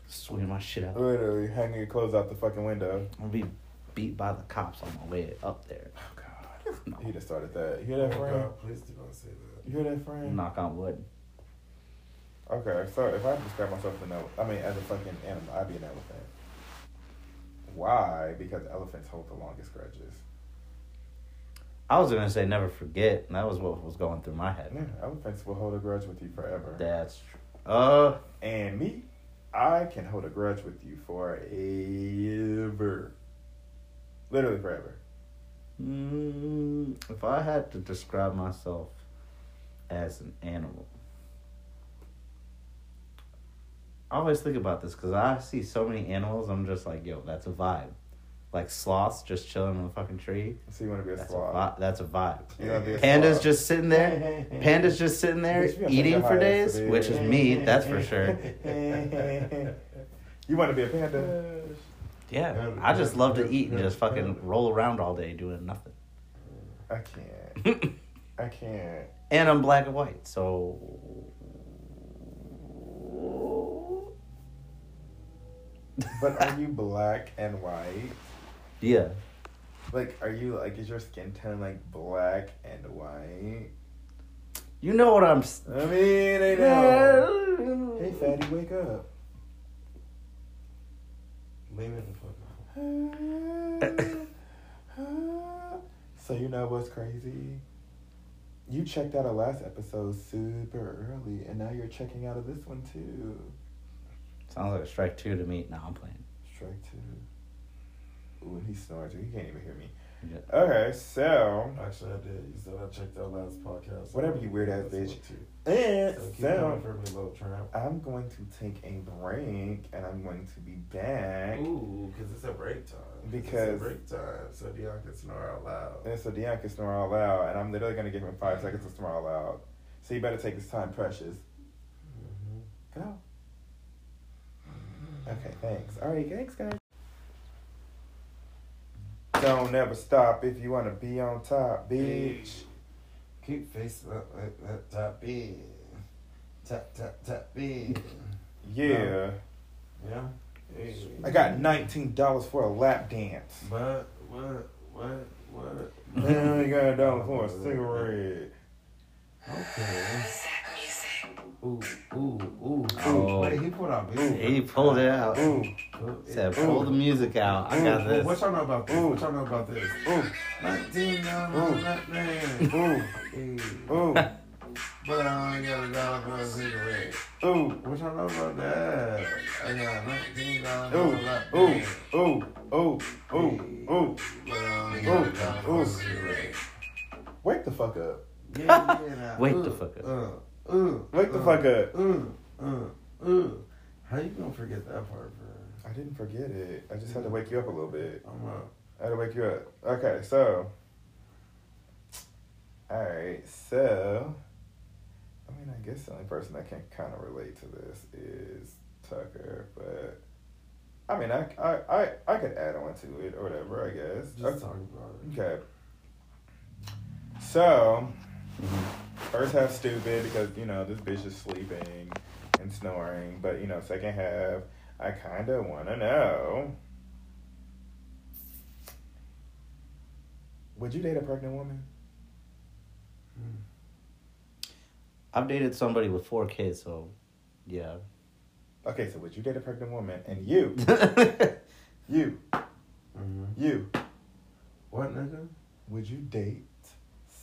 swinging my shit out. literally hanging your clothes out the fucking window. I'm gonna be beat by the cops on my way up there. Oh God. He just started that. You hear that, Oh, friend? God, please do not say that. You hear that, friend? Knock on wood. Okay, so if I describe myself as an ele- I mean, as a fucking animal, I'd be an elephant. Why? Because elephants hold the longest grudges. I was gonna say never forget. And that was what was going through my head. Yeah, elephants will hold a grudge with you forever. That's true. Uh, And me, I can hold a grudge with you forever. Literally forever. Mm, if I had to describe myself as an animal, I always think about this because I see so many animals. I'm just like, yo, that's a vibe. Like sloths just chilling on a fucking tree. So you want to be a That's a, sloth? vi- that's a vibe. You wanna be a Pandas sloth? just sitting there. Pandas just sitting there Bitch, you got eating for days, ass which is me. That's for sure. you want to be a panda? Yeah, I just love to eat and just fucking roll around all day doing nothing. I can't. I can't. And I'm black and white, so But are you black and white? yeah. Like, are you like, is your skin tone like black and white? You know what I'm. I mean, I know. Hey, fatty, wake up. Leave it the fuck out. so you know what's crazy? You checked out our last episode super early, and now you're checking out of this one too. Sounds like a strike two to me. Now I'm playing. Strike two. Ooh, and he snores. He can't even hear me. Yeah. Okay, so Actually, I did. You said I checked out last podcast. Whatever, you weird ass That's bitch. what too. and So so for me, little tramp. I'm going to take a break, and I'm going to be back. Ooh, because it's a break time. Because- it's a break time, so Dion can snore out loud. And so Dion can snore all loud, and I'm literally gonna give him five seconds to snore out loud. So you better take this time, precious. Mm-hmm. Go. Okay, thanks. All right, thanks, guys. Don't ever stop if you wanna be on top, bitch. Keep facing up top in. Tap, tap, tap in. Yeah. Yeah? Hey. I got nineteen dollars for a lap dance. But, what, what, what? Man, you got a dollar for a cigarette. Okay. Ooh, ooh, ooh. Oh. Wait, he pulled out music. He pulled it out. Ooh, Ooh, Said, pull the music out. I got this. What y'all know about this? What y'all know about this? ooh, 19 dollars Ooh. ooh, ooh, But I only got a dollar for a cigarette. ooh, What y'all know about that? I got 19 dollars ooh, on that ooh, ooh, ooh, ooh, ooh. But I only got a Ooh, dollar for ooh. a cigarette. Wake the fuck up. Yeah, yeah, nah. Wake Ooh, the fuck up. Uh, uh, Wake the uh, fuck up. Uh. How you gonna forget that part, bro? I didn't forget it. I just had to wake you up a little bit. I'm up. I had to wake you up. Okay, so. Alright, so. I mean, I guess the only person that can kind of relate to this is Tucker, but. I mean, I, I, I, I could add on to it or whatever, I guess. Just Okay. talk about it. Okay. So, first half stupid because you know this bitch is sleeping and snoring, but you know second half I kind of want to know. Would you date a pregnant woman? I've dated somebody with four kids, so yeah. Okay, so would you date a pregnant woman? And you, you, Mm-hmm. you, What, nigga? would you date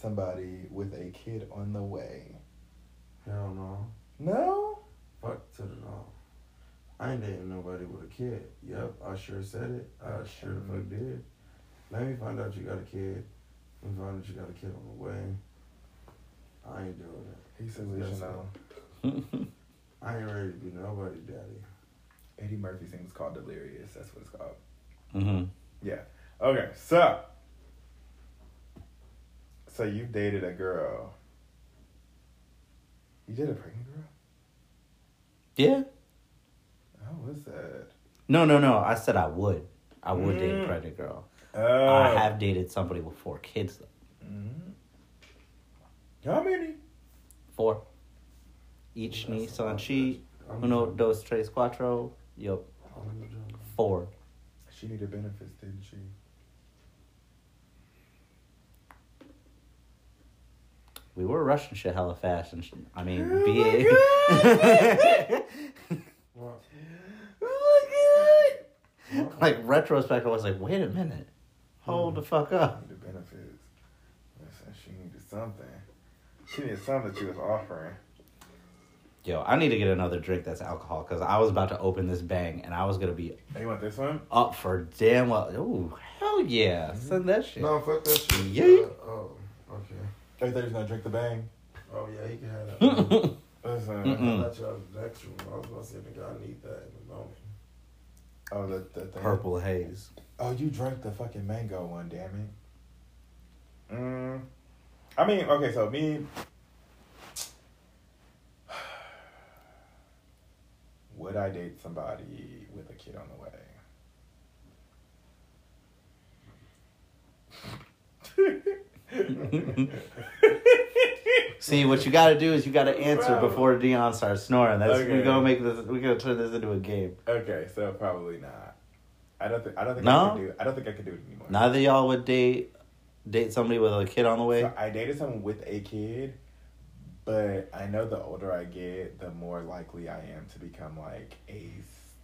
somebody with a kid on the way? Hell no. No. Fuck to the no. I ain't dating nobody with a kid. Yep, I sure said it. I sure the fuck did. Let me find out you got a kid. Let me find out you got a kid on the way. I ain't doing it. He's That's delusional. I ain't ready to be nobody daddy. Eddie Murphy thing is called Delirious. That's what it's called. hmm Yeah. Okay, so so you dated a girl. You did a pregnant girl? Yeah. How was that? No, no, no. I said I would. I would date a Mm. pregnant girl. Oh. I have dated somebody with four kids though. Mhm. How many? Four. Each That's Nissan a lot, Chi, uno, dos, tres, cuatro. Yup. Four. She needed benefits, didn't she? We were rushing shit hella fast, and sh- I mean, Oh be my What? like retrospect, I was like, wait a minute, hold the fuck up. The benefits. Listen, she needed something. She needed something that she was offering. Yo, I need to get another drink that's alcohol because I was about to open this bang and I was gonna be Hey, you want this one? up for damn well. Ooh, hell yeah, Mm-hmm. send that shit. No, fuck that shit. Yeet. Uh, oh, okay. Oh, you thought he was gonna drink the bang? Oh yeah, he can have that. Listen. I thought you was next room. I was gonna say, nigga, I need that in the moment. Oh, the, the thing. Purple haze. Oh, you drank the fucking mango one, damn it. Mm. I mean, okay, so me. Would I date somebody with a kid on the way? See, what you got to do is you got to answer before Dion starts snoring. That's Okay. we're gonna make this. We're gonna turn this into a game. okay, so probably not. I don't think. I don't think No? I can do. I don't think I can do it anymore. Neither y'all would date date somebody with a kid on the way. So I dated someone with a kid, but I know the older I get, the more likely I am to become like a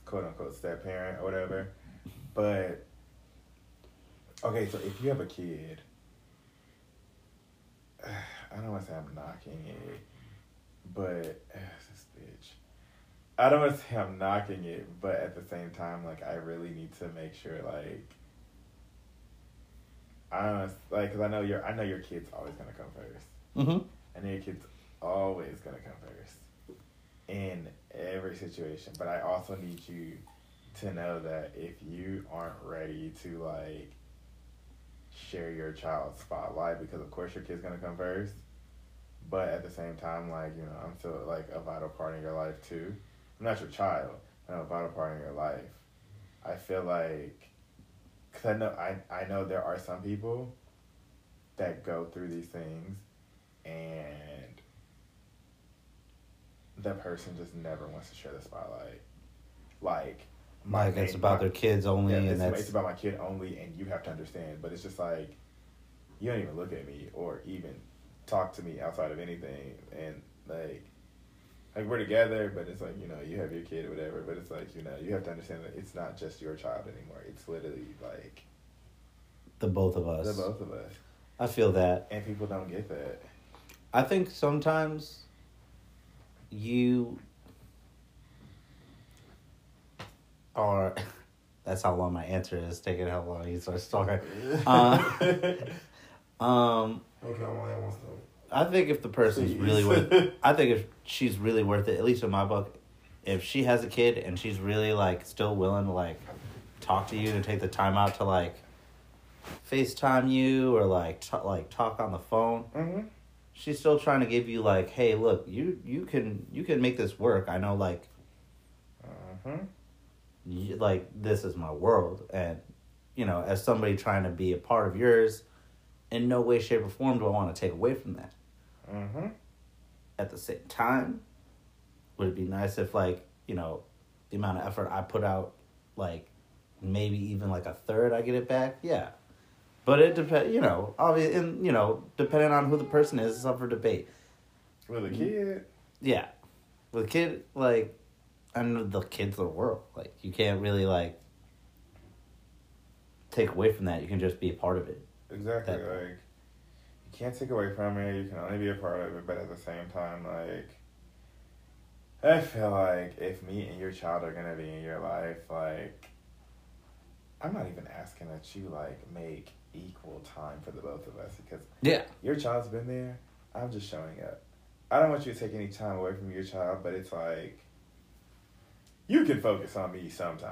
quote unquote step parent or whatever. But okay, so if you have a kid, I don't want to say I'm knocking it, but this bitch. I don't want to say I'm knocking it, but at the same time, like I really need to make sure, like I don't know, like, cause I know your, I know your kid's always gonna come first. Mm-hmm. I know your kid's always gonna come first in every situation. But I also need you to know that if you aren't ready to like share your child's spotlight, because of course your kid's gonna come first. But at the same time, like you know, I'm still like a vital part in your life too. I'm not your child. I'm a vital part in your life. I feel like because I know I, I know there are some people that go through these things and that person just never wants to share the spotlight. Like Like it's about their kids only, yeah, and it's, that's it's about my kid only, and you have to understand. But it's just like you don't even look at me or even talk to me outside of anything, and like like we're together, but it's like you know you have your kid or whatever. But it's like you know you have to understand that it's not just your child anymore. It's literally like the both of us. the both of us, I feel that. and people don't get that. I think sometimes you are. That's how long my answer is. Taking how long he starts talking. Uh, um, Okay, I'm only wants to. I think if the person's Please. really worth, I think if she's really worth it, at least in my book, if she has a kid and she's really like still willing to like talk to you and take the time out to like FaceTime you or like t- like talk on the phone, mm-hmm. she's still trying to give you like, hey, look, you you can you can make this work. I know like Mm-hmm. Like this is my world. And you know as somebody trying to be a part of yours in no way shape or form do i want to take away from that. Mm-hmm. at the same time would it be nice if like you know the amount of effort i put out like maybe even like a third i get it back? Yeah. But it depends you know obviously and you know depending on who the person is it's up for debate. With a kid, yeah. With a kid like and the kids of the world like you can't really like take away from that you can just be a part of it exactly. That- like you can't take away from it. You can only be a part of it. But at the same time, like I feel like if me and your child are gonna be in your life, like I'm not even asking that you like make equal time for the both of us because yeah your child's been there. I'm just showing up. I don't want you to take any time away from your child, but it's like you can focus on me sometime.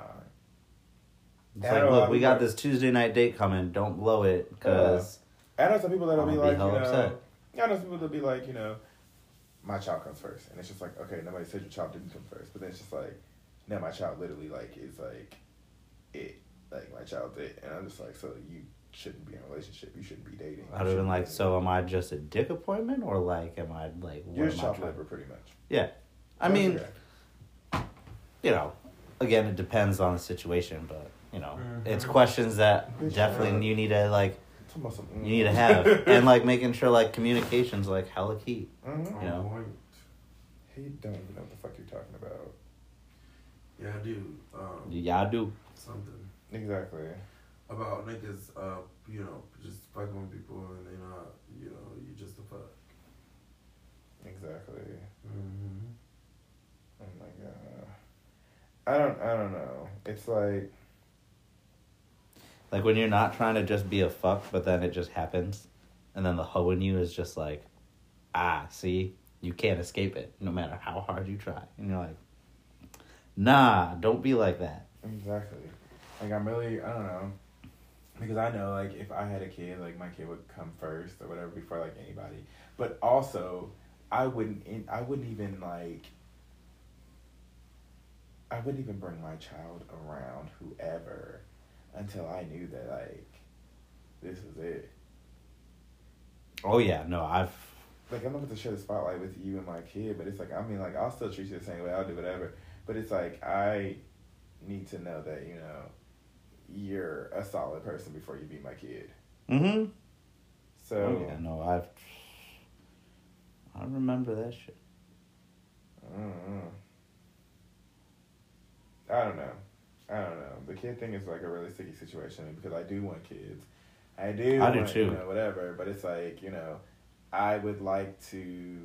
it's like know a lot look we got this tuesday night date coming don't blow it because I know some people that'll be like, you know, upset. I know some people that'll be like, you know, my child comes first, and it's just like, okay, nobody said your child didn't come first, but then it's just like, no, my child literally like is like, it, like my child did, and I'm just like, so you shouldn't be in a relationship, you shouldn't be dating. I'd have been like so am i just a dick appointment or like am i like what I child labor pretty much. yeah i That's mean. You know again it depends on the situation but you know Mhm. it's questions that Good definitely job. you need to like Talking about you need to have, and like making sure like communications like hella key. Mhm. You know? Point. He don't even know what the fuck you're talking about. Yeah, I do. Um, Yeah, I do. something Exactly. about niggas, uh, you know, just fucking with people and they not, you know, you just a fuck. Exactly. Mm-hmm. Oh my god. I don't. I don't know. It's like. Like when you're not trying to just be a fuck, but then it just happens, and then the hoe in you is just like, ah, see, you can't escape it, no matter how hard you try, and you're like, nah, don't be like that. Exactly. Like I'm really I don't know. Because I know like if I had a kid, like my kid would come first or whatever before like anybody. But also I wouldn't I wouldn't even like I wouldn't even bring my child around whoever until I knew that like this was it. Oh yeah, no, I've Like I'm not to share the spotlight with you and my kid, but it's like I mean like I'll still treat you the same way, I'll do whatever. But it's like I need to know that, you know, you're a solid person before you be my kid. mm-hmm. So Oh yeah, no, I've I remember that shit. mm, I don't know. I don't know. The kid thing is like a really sticky situation because I do want kids. I do. I do want, too. You know, whatever. But it's like you know, I would like to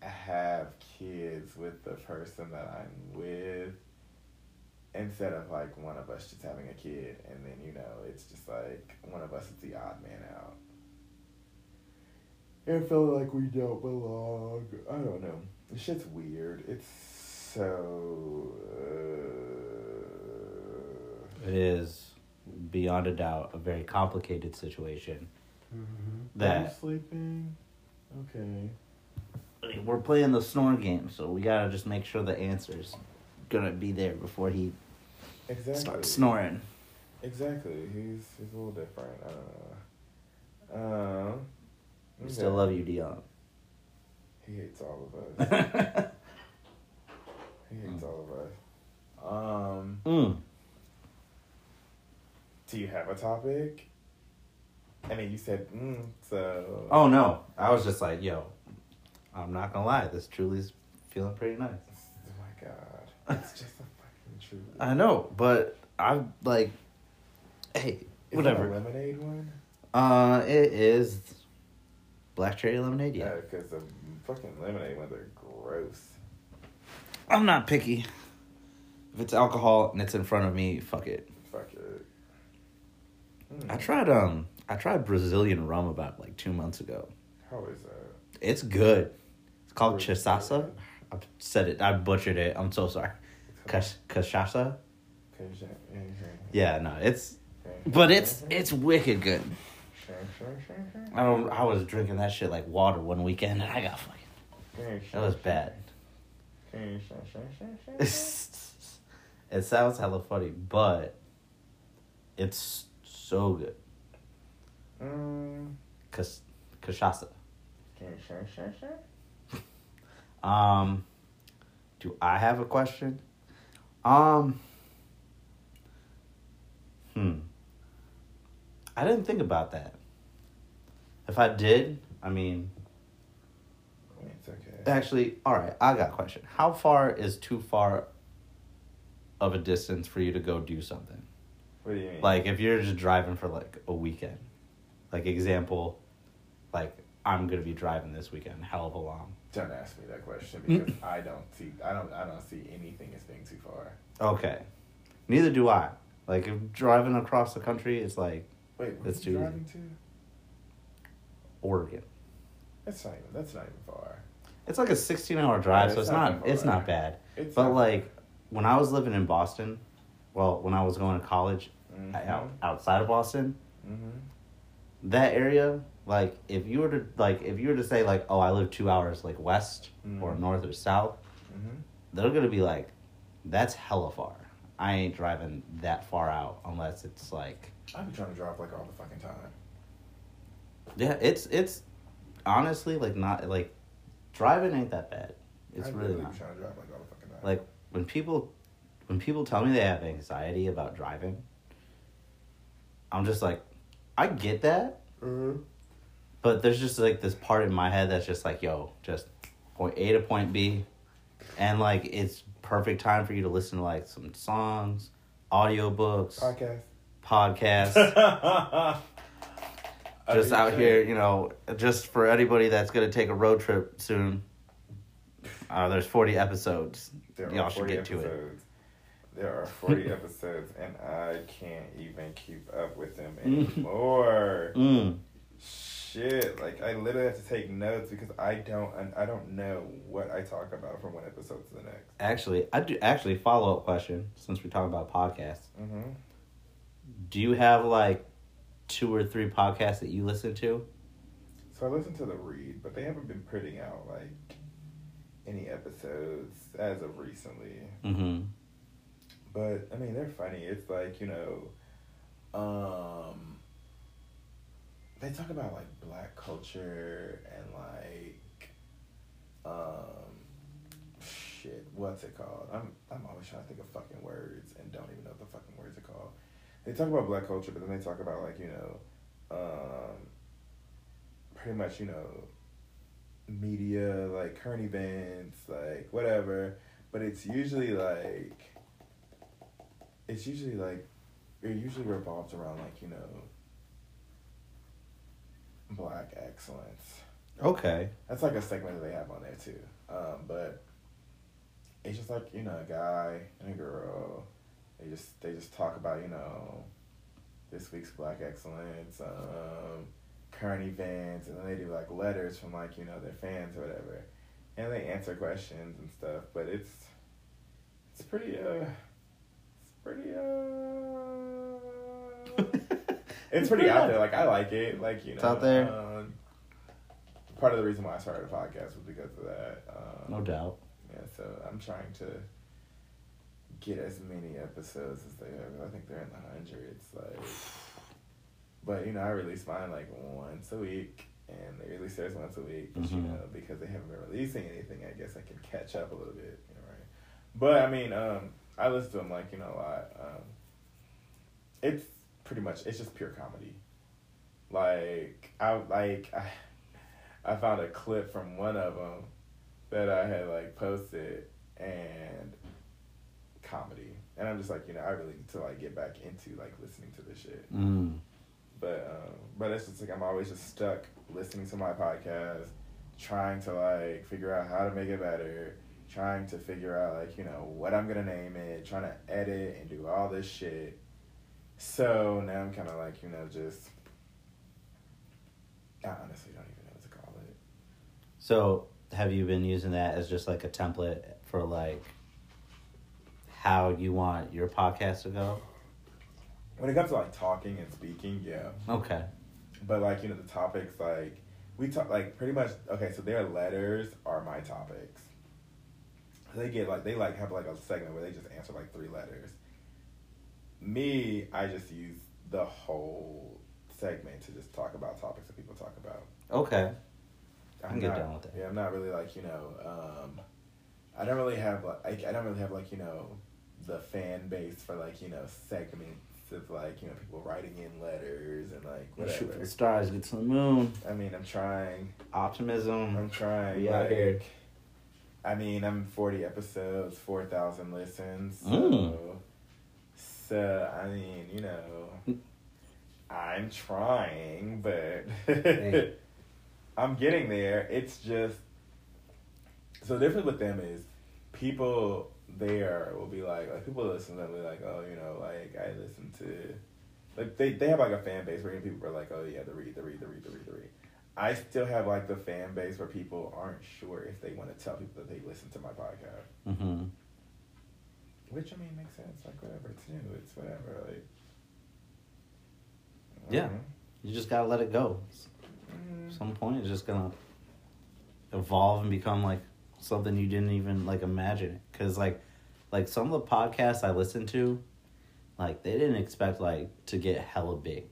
have kids with the person that I'm with instead of like one of us just having a kid and then you know it's just like one of us is the odd man out. It felt like we don't belong. I don't know. The shit's weird. It's so. Uh, It is beyond a doubt a very complicated situation. Mm-hmm. Are you That sleeping? Okay. we're playing the snore game, so we gotta just make sure the answer's gonna be there before he Exactly. starts snoring. Exactly. He's he's a little different. I don't know. Um. We okay. still love you, Dion. He hates all of us. he hates all of us. Um. mm. Do you have a topic? I mean, you said mm, so. Oh no, I was just like, yo, I'm not gonna lie, this truly's feeling pretty nice. Oh my god! It's just a fucking truth. I know, but I'm like, hey, Is whatever. Lemonade one? Uh, it is black cherry lemonade. Yeah, because the fucking lemonade ones are gross. I'm not picky. If it's alcohol and it's in front of me, fuck it. Fuck it. Mm. I tried um, I tried Brazilian rum about like two months ago. How is that? It's good. It's called Brazilian. cachaça. I said it. I butchered it. I'm so sorry. Cachaça. Okay, yeah, no, it's but it's it's wicked good. I don't. I was drinking that shit like water one weekend, and I got fucking. That was bad. Okay, sure, sure, sure, sure. it sounds hella funny, but it's so good. Mm, Cause cachaça. okay, sure, sure, sure. Um, do I have a question? Um, hmm. I didn't think about that. If I did, I mean. Actually, all right. I got a question. How far is too far of a distance for you to go do something? What do you mean? Like if you're just driving for like a weekend, like example, like I'm gonna be driving this weekend, hell of a long. don't ask me that question because mm. I don't see. I don't. I don't see anything as being too far. Okay. Neither do I. Like if driving across the country, it's like Wait, what's too easy. driving to? Oregon. That's not even. That's not even far. It's like a 16 hour drive, Yeah, so it's not not it's not bad. It's But not- like when I was living in Boston, well, when I was going to college Mhm. out, outside of Boston, Mhm. that area, like if you were to like if you were to say like, oh, I live two hours like west or Mhm. north or south, Mhm. they're gonna be like, that's hella far. I ain't driving that far out unless it's like, I be trying to drive like all the fucking time. yeah, it's it's honestly like not like driving ain't that bad. It's I really not. trying to drive like all the fucking time. Like when people when people tell me they have anxiety about driving, I'm just like, I get that, Mm-hmm. but there's just like this part in my head that's just like, yo, just point A to point B, and like it's perfect time for you to listen to like some songs, audiobooks, Podcast. podcasts. just out here, you know, just for anybody that's gonna take a road trip soon. Uh, there's 40 episodes. There Y'all should 40 get to it. There are 40 episodes, and I can't even keep up with them Mm. anymore. Mm. Shit, like I literally have to take notes because I don't, I don't know what I talk about from one episode to the next. Actually, I do. Actually, follow up question since we're talking about podcasts. Mm-hmm. Do you have like two or three podcasts that you listen to? So I listen to the read, but they haven't been putting out like any episodes as of recently. Mm-hmm. But I mean, they're funny. It's like you know, um, they talk about like black culture and like, um, shit. What's it called? I'm I'm always trying to think of fucking words and don't even know the fucking words are called. They talk about black culture, but then they talk about like you know, um, pretty much you know, media like current events, like whatever. But it's usually like it's usually like it usually revolves around like you know black excellence Okay. that's like a segment that they have on there too um, but it's just like you know a guy and a girl they just they just talk about you know this week's black excellence um, current events and then they do like letters from like you know their fans or whatever and they answer questions and stuff but it's it's pretty uh it's pretty uh it's pretty out there like i like it like you know It's out there. um, part of the reason why i started a podcast was because of that um, No doubt. yeah so i'm trying to get as many episodes as they have i think they're in the hundreds like but you know i release mine like once a week and they release theirs once a week but you know because they haven't been releasing anything i guess i can catch up a little bit you know right? But i mean um i listen to them like you know a lot um it's pretty much it's just pure comedy. Like i like i i found a clip from one of them that i had like posted and comedy and i'm just like you know i really need to like get back into like listening to this shit Mm. but um, but it's just like I'm always just stuck listening to my podcast, trying to like figure out how to make it better, trying to figure out like you know what I'm gonna name it, trying to edit and do all this shit. So now I'm kind of like you know just I honestly don't even know what to call it. So, have you been using that as just like a template for like how you want your podcast to go? When it comes to like talking and speaking, yeah. Okay. But like you know the topics like we talk like pretty much okay. So their letters are my topics. They get like they like have like a segment where they just answer like three letters. Me, I just use the whole segment to just talk about topics that people talk about. Okay. I I'm can get not- down with that. Yeah, I'm not really like you know. Um, I don't really have like I, I don't really have like you know the fan base for like you know segments of like you know people writing in letters and like Shoot for whatever. the stars, get to the moon. I mean, I'm trying. Optimism. I'm trying. We out like, here. I mean, I'm 40 episodes, 4,000 listens. So, Mm. so, I mean, you know, I'm trying, but Hey. I'm getting there. It's just, so the difference with them is people there will be like, like people listen to them, be like, oh, you know, like, I listen to, like, they, they have like a fan base where people are like, oh, yeah, the read, the read, the read, the read, the read. I still have like the fan base where people aren't sure if they want to tell people that they listen to my podcast. Mm-hmm. Which I mean makes sense. Like whatever, it's new, it's whatever. Like Yeah. Mhm. You just gotta let it go. Mm. At some point, it's just gonna evolve and become like something you didn't even like imagine. Cause like, like some of the podcasts I listened to, like they didn't expect like to get hella big,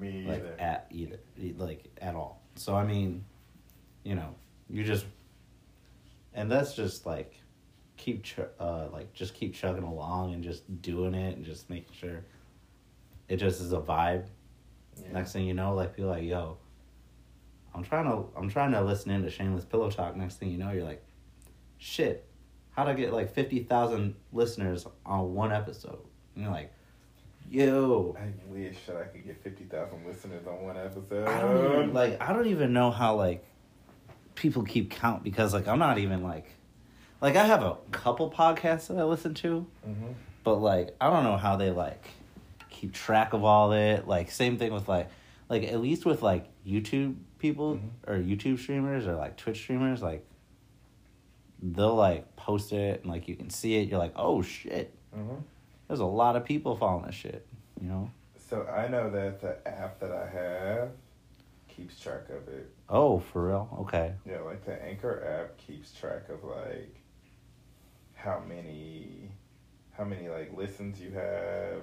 Me like either. at either, like at all. So I mean, you know, you just, and that's just like, keep ch- uh like just keep chugging along and just doing it and just making sure it just is a vibe Yeah. Next thing you know, like people like, yo, I'm trying to I'm trying to listen into Shameless Pillow Talk. Next thing you know, you're like, shit, how'd I get like fifty thousand listeners on one episode? And you're like, yo, I wish that I could get fifty thousand listeners on one episode. I don't even like I don't even know how like people keep count because like I'm not even like like I have a couple podcasts that I listen to, Mhm. but like I don't know how they like keep track of all it. Like same thing with like like at least with like YouTube people Mhm. or YouTube streamers or like Twitch streamers like they'll like post it and like you can see it. You're like, oh shit, Mhm. there's a lot of people following this shit. You know? So I know that the app that I have keeps track of it. Oh, for real? Okay. Yeah, like the Anchor app keeps track of like how many how many like listens you have.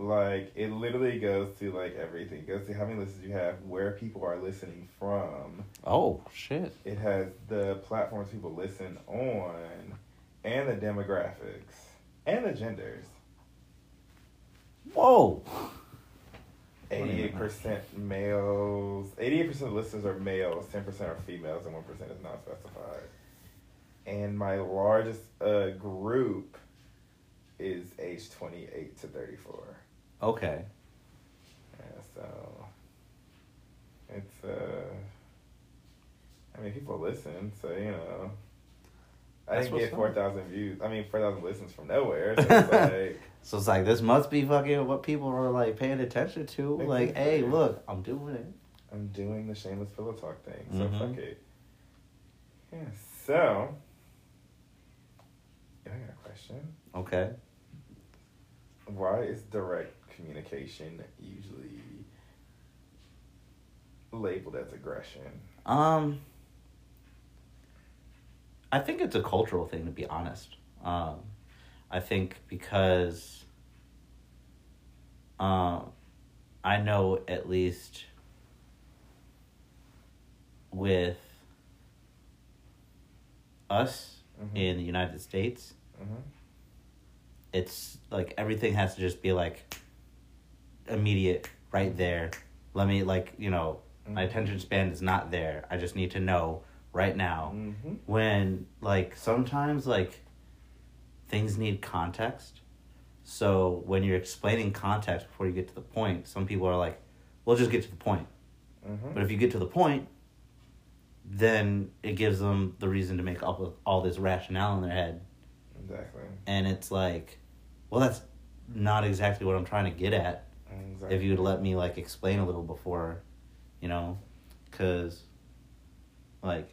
Like it literally goes to like everything. It goes to how many listens you have, where people are listening from. Oh shit. It has the platforms people listen on and the demographics and the genders. Whoa. Eighty-eight percent males. Eighty-eight percent of listeners are males. Ten percent are females, and one percent is not specified. And my largest uh, group is age twenty-eight to thirty-four. Okay. Yeah, so it's uh, I mean, people listen, so you know. I That's didn't get four thousand views. I mean, four thousand listens from nowhere. So it's like, So it's like this must be fucking what people are like paying attention to. Like, hey, look, I'm doing it. I'm doing the shameless pillow talk thing, so Mhm. fuck it. Yeah. So, I got a question. Okay. Why is direct communication usually labeled as aggression? Um I think it's a cultural thing to be honest. Um I think because um I know at least with us Mhm. in the United States, Mhm. it's like everything has to just be like immediate right there let me like you know my Mhm. attention span is not there i just need to know right now Mhm. when like sometimes like things need context so when you're explaining context before you get to the point some people are like well just get to the point Mhm. but if you get to the point then it gives them the reason to make up with all this rationale in their head Exactly. and it's like well that's not exactly what i'm trying to get at exactly. if you'd let me like explain a little before you know because like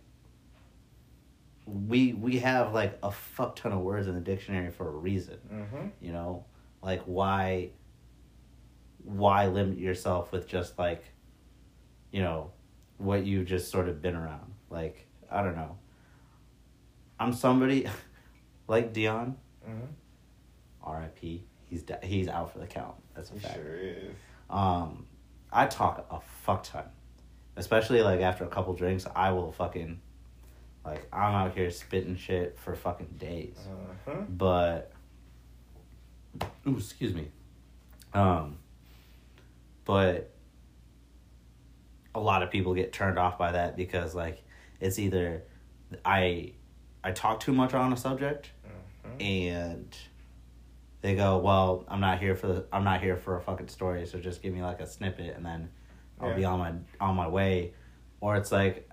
we we have like a fuck ton of words in the dictionary for a reason Mhm. you know like why why limit yourself with just like you know what you've just sort of been around like i don't know i'm somebody like dion Mhm. rip he's de- he's out for the count that's a He fact sure is. um, I talk a fuck ton, especially like after a couple drinks. I will fucking like I'm out here spitting shit for fucking days. Uh-huh. But ooh, excuse me. Um, but a lot of people get turned off by that because like it's either I I talk too much on a subject Mhm. and they go, "Well, I'm not here for the I'm not here for a fucking story, so just give me like a snippet and then I'll be on my on my way." Or it's like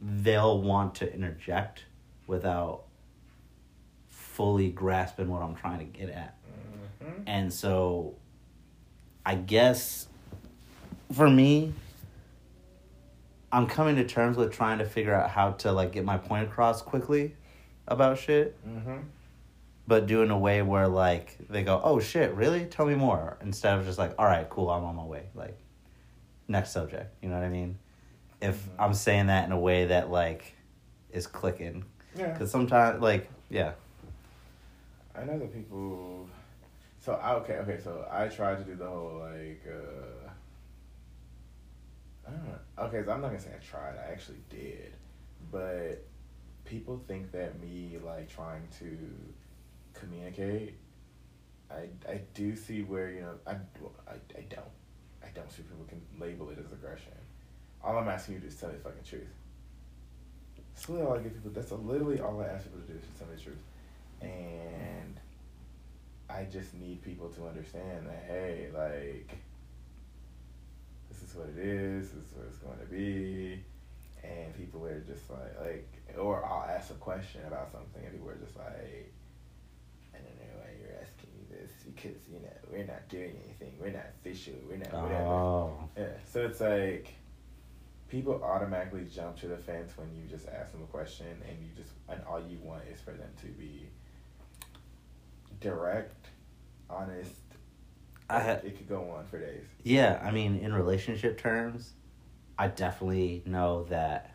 they'll want to interject without fully grasping what I'm trying to get at. Mhm. And so I guess for me I'm coming to terms with trying to figure out how to like get my point across quickly about shit Mhm. But do in a way where like they go, "Oh shit, really? Tell me more." Instead of just like, "All right, cool, I'm on my way." Like next subject, you know what I mean? If Mhm. I'm saying that in a way that like is clicking Yeah. cuz sometimes like, yeah. I know that people. So I, okay, okay. So I tried to do the whole like. uh I don't know. Okay, so I'm not gonna say I tried. I actually did, but people think that me like trying to communicate. I I do see where you know I I I don't. I don't see people can label it as aggression. All I'm asking you to do is tell me the fucking truth. That's literally all I give people. That's literally all I ask people to do is tell me the truth. And I just need people to understand that hey, like this is what it is. This is what it's going to be. And people are just like like, or I'll ask a question about something, and people are just like, I don't know why you're asking me this because you know we're not doing anything. We're not official. We're not whatever. Oh. Yeah. So it's like people automatically jump to the fence when you just ask them a question and you just and all you want is for them to be direct, honest. I ha- it could go on for days. Yeah, I mean, in relationship terms, I definitely know that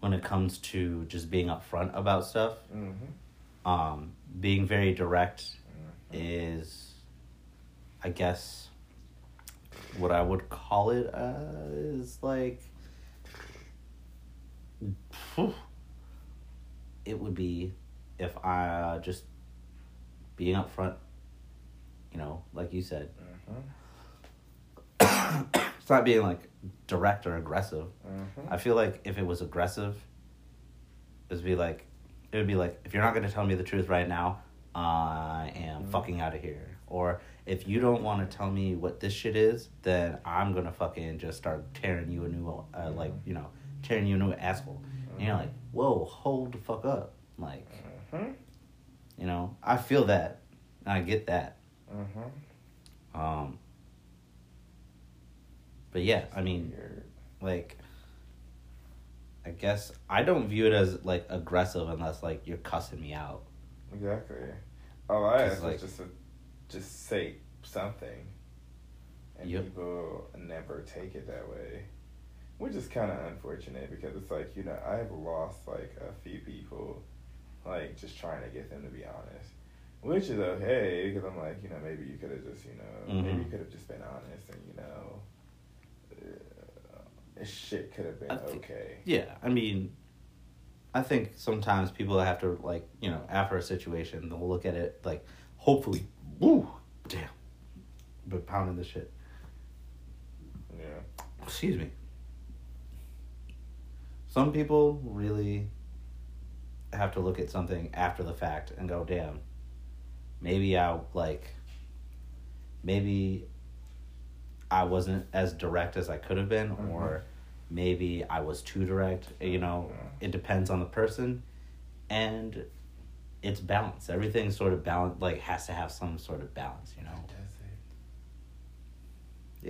when it comes to just being upfront about stuff, Mm-hmm. Um, being very direct is, I guess, what I would call it uh, is like. phew, It would be if I uh, just being upfront, you know, like you said, Mm-hmm. it's not being like direct or aggressive. Mm-hmm. I feel like if it was aggressive, it'd be like, it would be like, if you're not gonna tell me the truth right now, I am Mhm. fucking out of here. Or if you don't want to tell me what this shit is, then I'm gonna fucking just start tearing you a new, uh, like you know, tearing you a new asshole. And you're like, whoa, hold the fuck up, like, Mm-hmm. you know, I feel that, and I get that. Mm-hmm. Um, but yeah, I mean, like I guess I don't view it as like aggressive unless like you're cussing me out. Exactly. All I 'Cause, asked like- just to just say something, and Yep. people never take it that way, which is kind of unfortunate because it's like you know I've lost like a few people, like just trying to get them to be honest, which is okay because I'm like you know maybe you could have just you know maybe mm-hmm. you could have just been honest and you know. Shit could have been I thi- okay. Yeah, I mean, I think sometimes people have to like you know after a situation they'll look at it like hopefully, woo, damn, but pounding the shit. Yeah. Excuse me. Some people really have to look at something after the fact and go, damn, maybe I like, maybe I wasn't as direct as I could have been, Mhm. or maybe I was too direct. You know, it depends on the person, and it's balance. Everything sort of balance, like has to have some sort of balance. You know. Does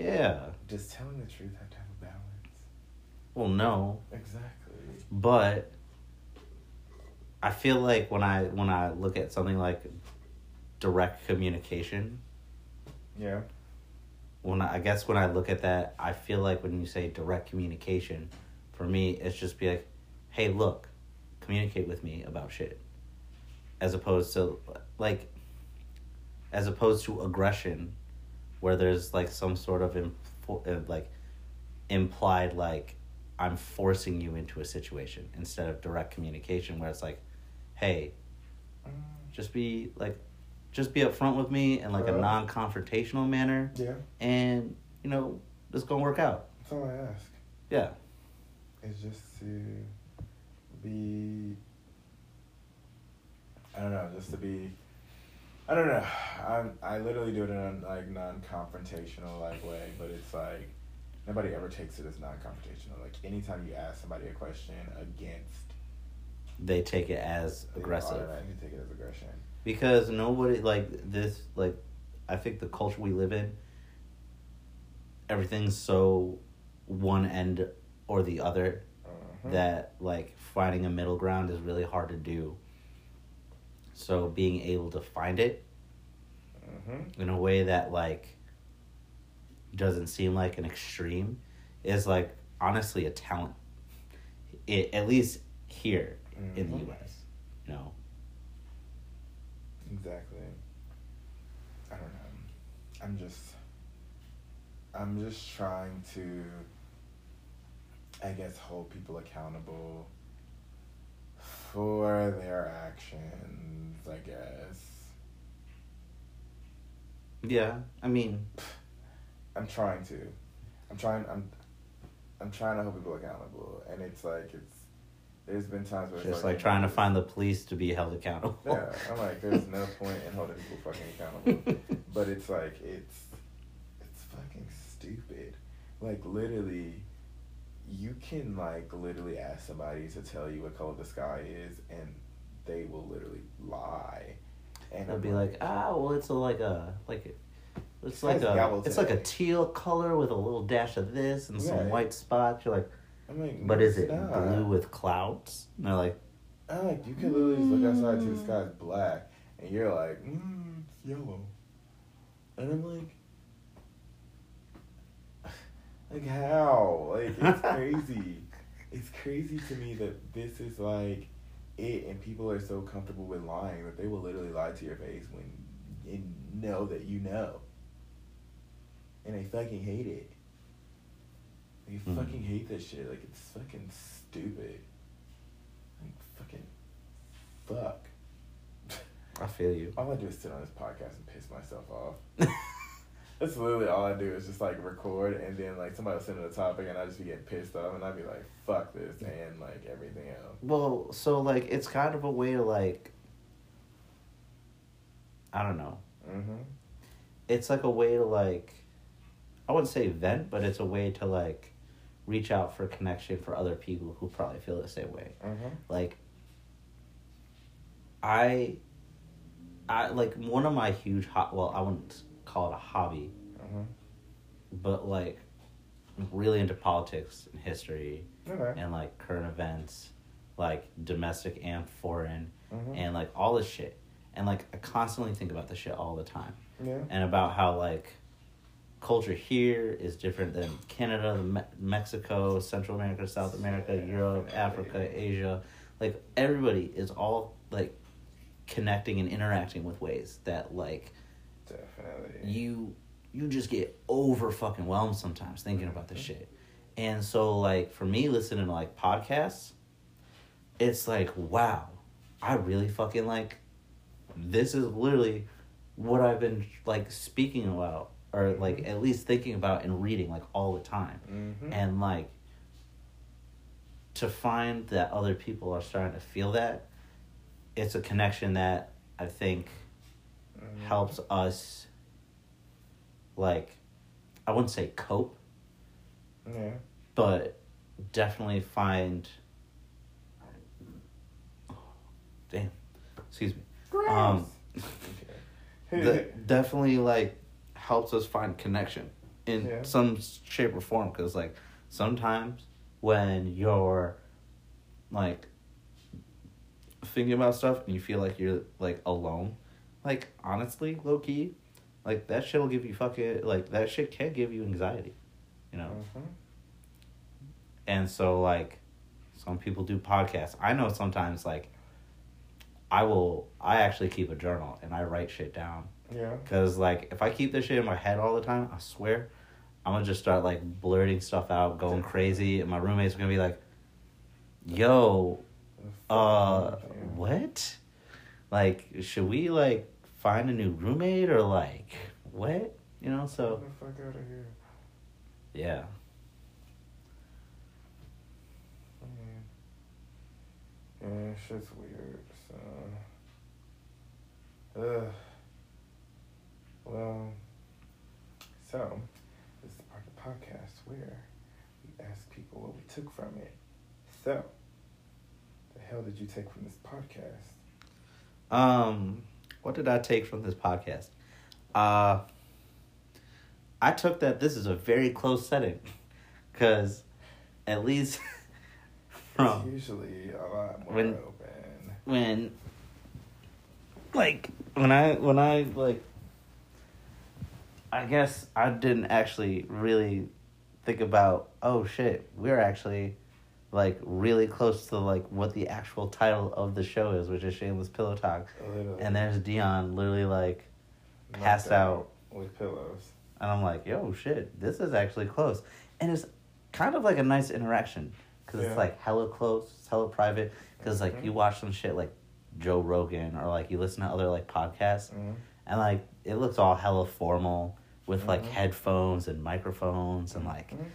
it? Yeah. Does telling the truth have to have a balance? Well, no, Exactly. but I feel like when I when I look at something like direct communication, Yeah. When I, I guess when I look at that, I feel like when you say direct communication, for me, it's just be like, hey, look, communicate with me about shit, as opposed to like, as opposed to aggression, where there's like some sort of impl- uh, like implied like I'm forcing you into a situation instead of direct communication where it's like, hey, just be like, just be upfront with me in like a non-confrontational manner, Yeah. and you know, it's gonna work out. That's all I ask. Yeah. It's just to be. I don't know, just to be. I don't know. I'm. I literally do it in a like non-confrontational like way, but it's like nobody ever takes it as non-confrontational. Like anytime you ask somebody a question against, They take it as they aggressive automatically take it as aggression. Because nobody like this. Like, I think the culture we live in, everything's so one end or the other Uh-huh. that like finding a middle ground is really hard to do. So being able to find it Mm-hmm. in a way that like doesn't seem like an extreme is like honestly a talent. It, at least here in the Mhm. U.S. You know. Exactly. I don't know. I'm just I'm just trying to I guess hold people accountable for their actions, I guess. Yeah, I mean, I'm trying to. I'm trying. I'm. I'm trying to hold people accountable, and it's like it's. There's been times where it's just like trying to find the police to be held accountable. Yeah, I'm like, there's no point in holding people fucking accountable, but it's like it's, it's fucking stupid. Like literally, you can like literally ask somebody to tell you what color the sky is, and they will literally lie. And They'll be like, ah, well, it's a, like a like a, it's like a it's like a teal color with a little dash of this and some white spots. You're like, I'm like, but no, is it not. blue with clouds? And they're like, I'm like, you can literally just look outside to the sky is black, and you're like, mm, it's yellow. And I'm like, like how? Like it's crazy. it's crazy to me that this is like it, and people are so comfortable with lying that they will literally lie to your face when you know that you know, and they fucking hate it. They Mhm. fucking hate this shit. Like it's fucking stupid. Like fucking fuck. I feel you. All I do is sit on this podcast and piss myself off. That's literally all I do is just like record and then like somebody will send in a topic and I just be getting pissed off and I'd be like, fuck this and like everything else. Well, so like it's kind of a way to like, I don't know. Mm-hmm. It's like a way to like, I wouldn't say vent, but it's a way to like, reach out for connection for other people who probably feel the same way. Mm-hmm. like i i like one of my huge hot well i wouldn't call it a hobby Mm-hmm. but like I'm really into politics and history Okay. and like current events like domestic and foreign Mm-hmm. and like all this shit and like i constantly think about this shit all the time yeah. and about how like culture here is different than Canada, the Me- Mexico, Central America, South America, Europe, Africa, Asia. Like everybody is all like connecting and interacting with ways that like Definitely. you you just get over fucking whelmed sometimes thinking about this mm-hmm. shit. And so like for me listening to like podcasts, it's like wow, I really fucking like this is literally what I've been like speaking about or like at least thinking about and reading like all the time. Mm-hmm. And like to find that other people are starting to feel that it's a connection that I think Mm-hmm. helps us like I wouldn't say cope, Yeah. but definitely find damn excuse me um Okay. that definitely like helps us find connection in Yeah. some shape or form because like sometimes when you're like thinking about stuff and you feel like you're like alone like honestly low key like that shit will give you fucking like that shit can give you anxiety you know Mhm. and so like some people do podcasts i know sometimes like i will i actually keep a journal and i write shit down Yeah. because like if i keep this shit in my head all the time i swear i'm gonna just start like blurting stuff out going crazy and my roommates are gonna be like yo uh what like should we like find a new roommate or like what you know Get so the fuck out of here. yeah Yeah. Yeah, shit's weird. So, ugh. Well, so this is part of the podcast where we ask people what we took from it. So, the hell did you take from this podcast? Um, what did I take from this podcast? Uh, I took that this is a very close setting, because at least It's from usually a lot more When- open. when, like when I when I like, I guess I didn't actually really think about oh shit we're actually like really close to like what the actual title of the show is which is shameless pillow talk Literally. and there's Dion literally like passed out. with pillows. And I'm like, yo, shit, this is actually close. And it's kind of like a nice interaction because Yeah. it's like hella close, it's hella private. Because like Mhm. you watch some shit like Joe Rogan or like you listen to other like podcasts, Mhm. and like it looks all hella formal with like Mhm. headphones and microphones and like Mhm.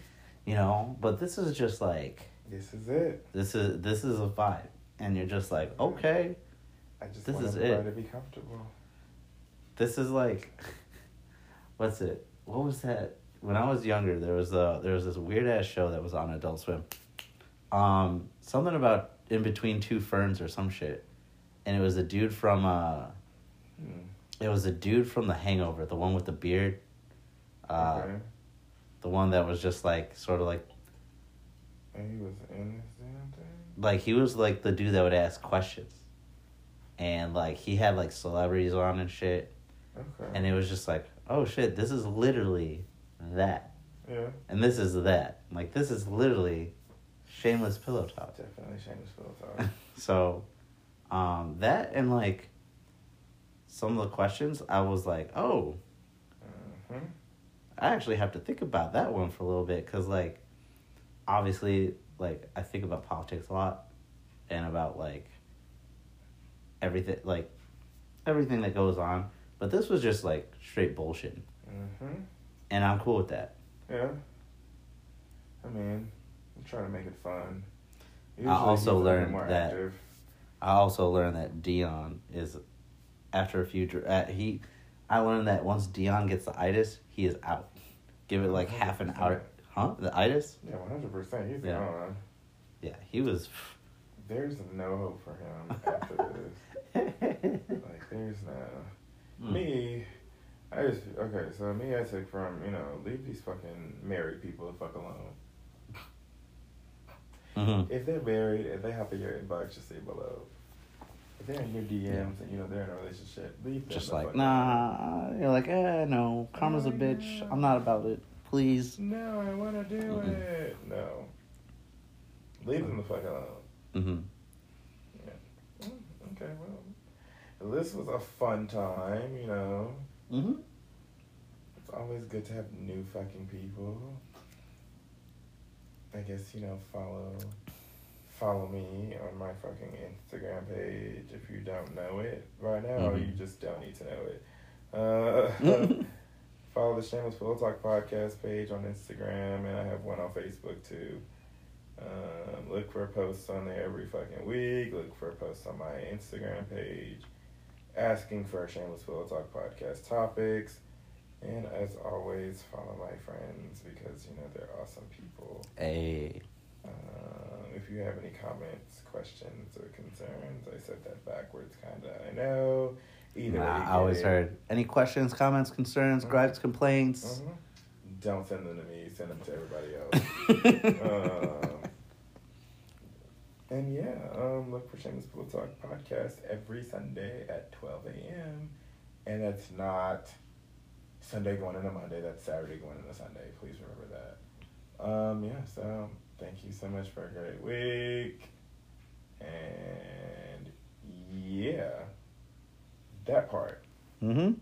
you know. But this is just like This is it. this is this is a vibe, and you're just like okay, I just This want is it. to be comfortable. this is like what's it? What was that? When I was younger, there was a there was this weird ass show that was on Adult Swim. Um, something about in between two ferns or some shit, and it was a dude from uh, Hmm. it was a dude from The Hangover, the one with the beard, uh, okay. the one that was just like sort of like And he was in this damn thing. like he was like the dude that would ask questions, and like he had like celebrities on and shit, Okay. and it was just like oh shit, this is literally that. yeah. And this is that. Like this is literally shameless pillow talk. Definitely shameless pillow talk. So um that and like some of the questions I was like, "Oh, hmm I actually have to think about that one for a little bit cuz like obviously like I think about politics a lot and about like everything like everything that goes on, but this was just like straight bullshit. hmm And I'm cool with that. Yeah. I mean, I'm trying to make it fun. I also he's a little learned more that- active. I also learned that Dion is after a few uh, he I learned that once Dion gets the itis, he is out. Give it like half an hour. Huh? The itis? Yeah, 100%. He's Yeah. gone. Yeah, he was There's no hope for him after this. Like, there's no. Mm. Me, I just, okay, so me, I take from, you know, leave these fucking married people the fuck alone. Mhm. If they're married and they hop in your inbox, just say below. If they're in your DMs and you know they're in a relationship, leave them Just like, alone. nah. You're like, eh, no. Karma's a bitch. yeah. I'm not about it. Please. No, I want to do Mm-mm. it. No. Leave them the fuck alone. Mm-hmm. Mm, Okay, well, this was a fun time, you know. Mm-hmm. It's always good to have new fucking people. I guess, you know, follow follow me on my fucking Instagram page if you don't know it right now, Mhm. you just don't need to know it. Uh, follow the Shameless Pillow Talk podcast page on Instagram, and I have one on Facebook too. Um, look for posts on there every fucking week. Look for posts on my Instagram page asking for Shameless Pillow Talk podcast topics. And as always, follow my friends because, you know, they're awesome people. A. Um, if you have any comments, questions, or concerns, I said that backwards, kind of. I know. Either Nah, you I always it. heard any questions, comments, concerns, Mhm. gripes, complaints. Mhm. Don't send them to me. Send them to everybody else. um, and yeah, um, look for Shameless Pillow Talk podcast every Sunday at 12 a.m. And that's not Sunday going into Monday. That's Saturday going into Sunday. Please remember that. Um, yeah, so thank you so much for a great week. And yeah, that part. mm-hmm.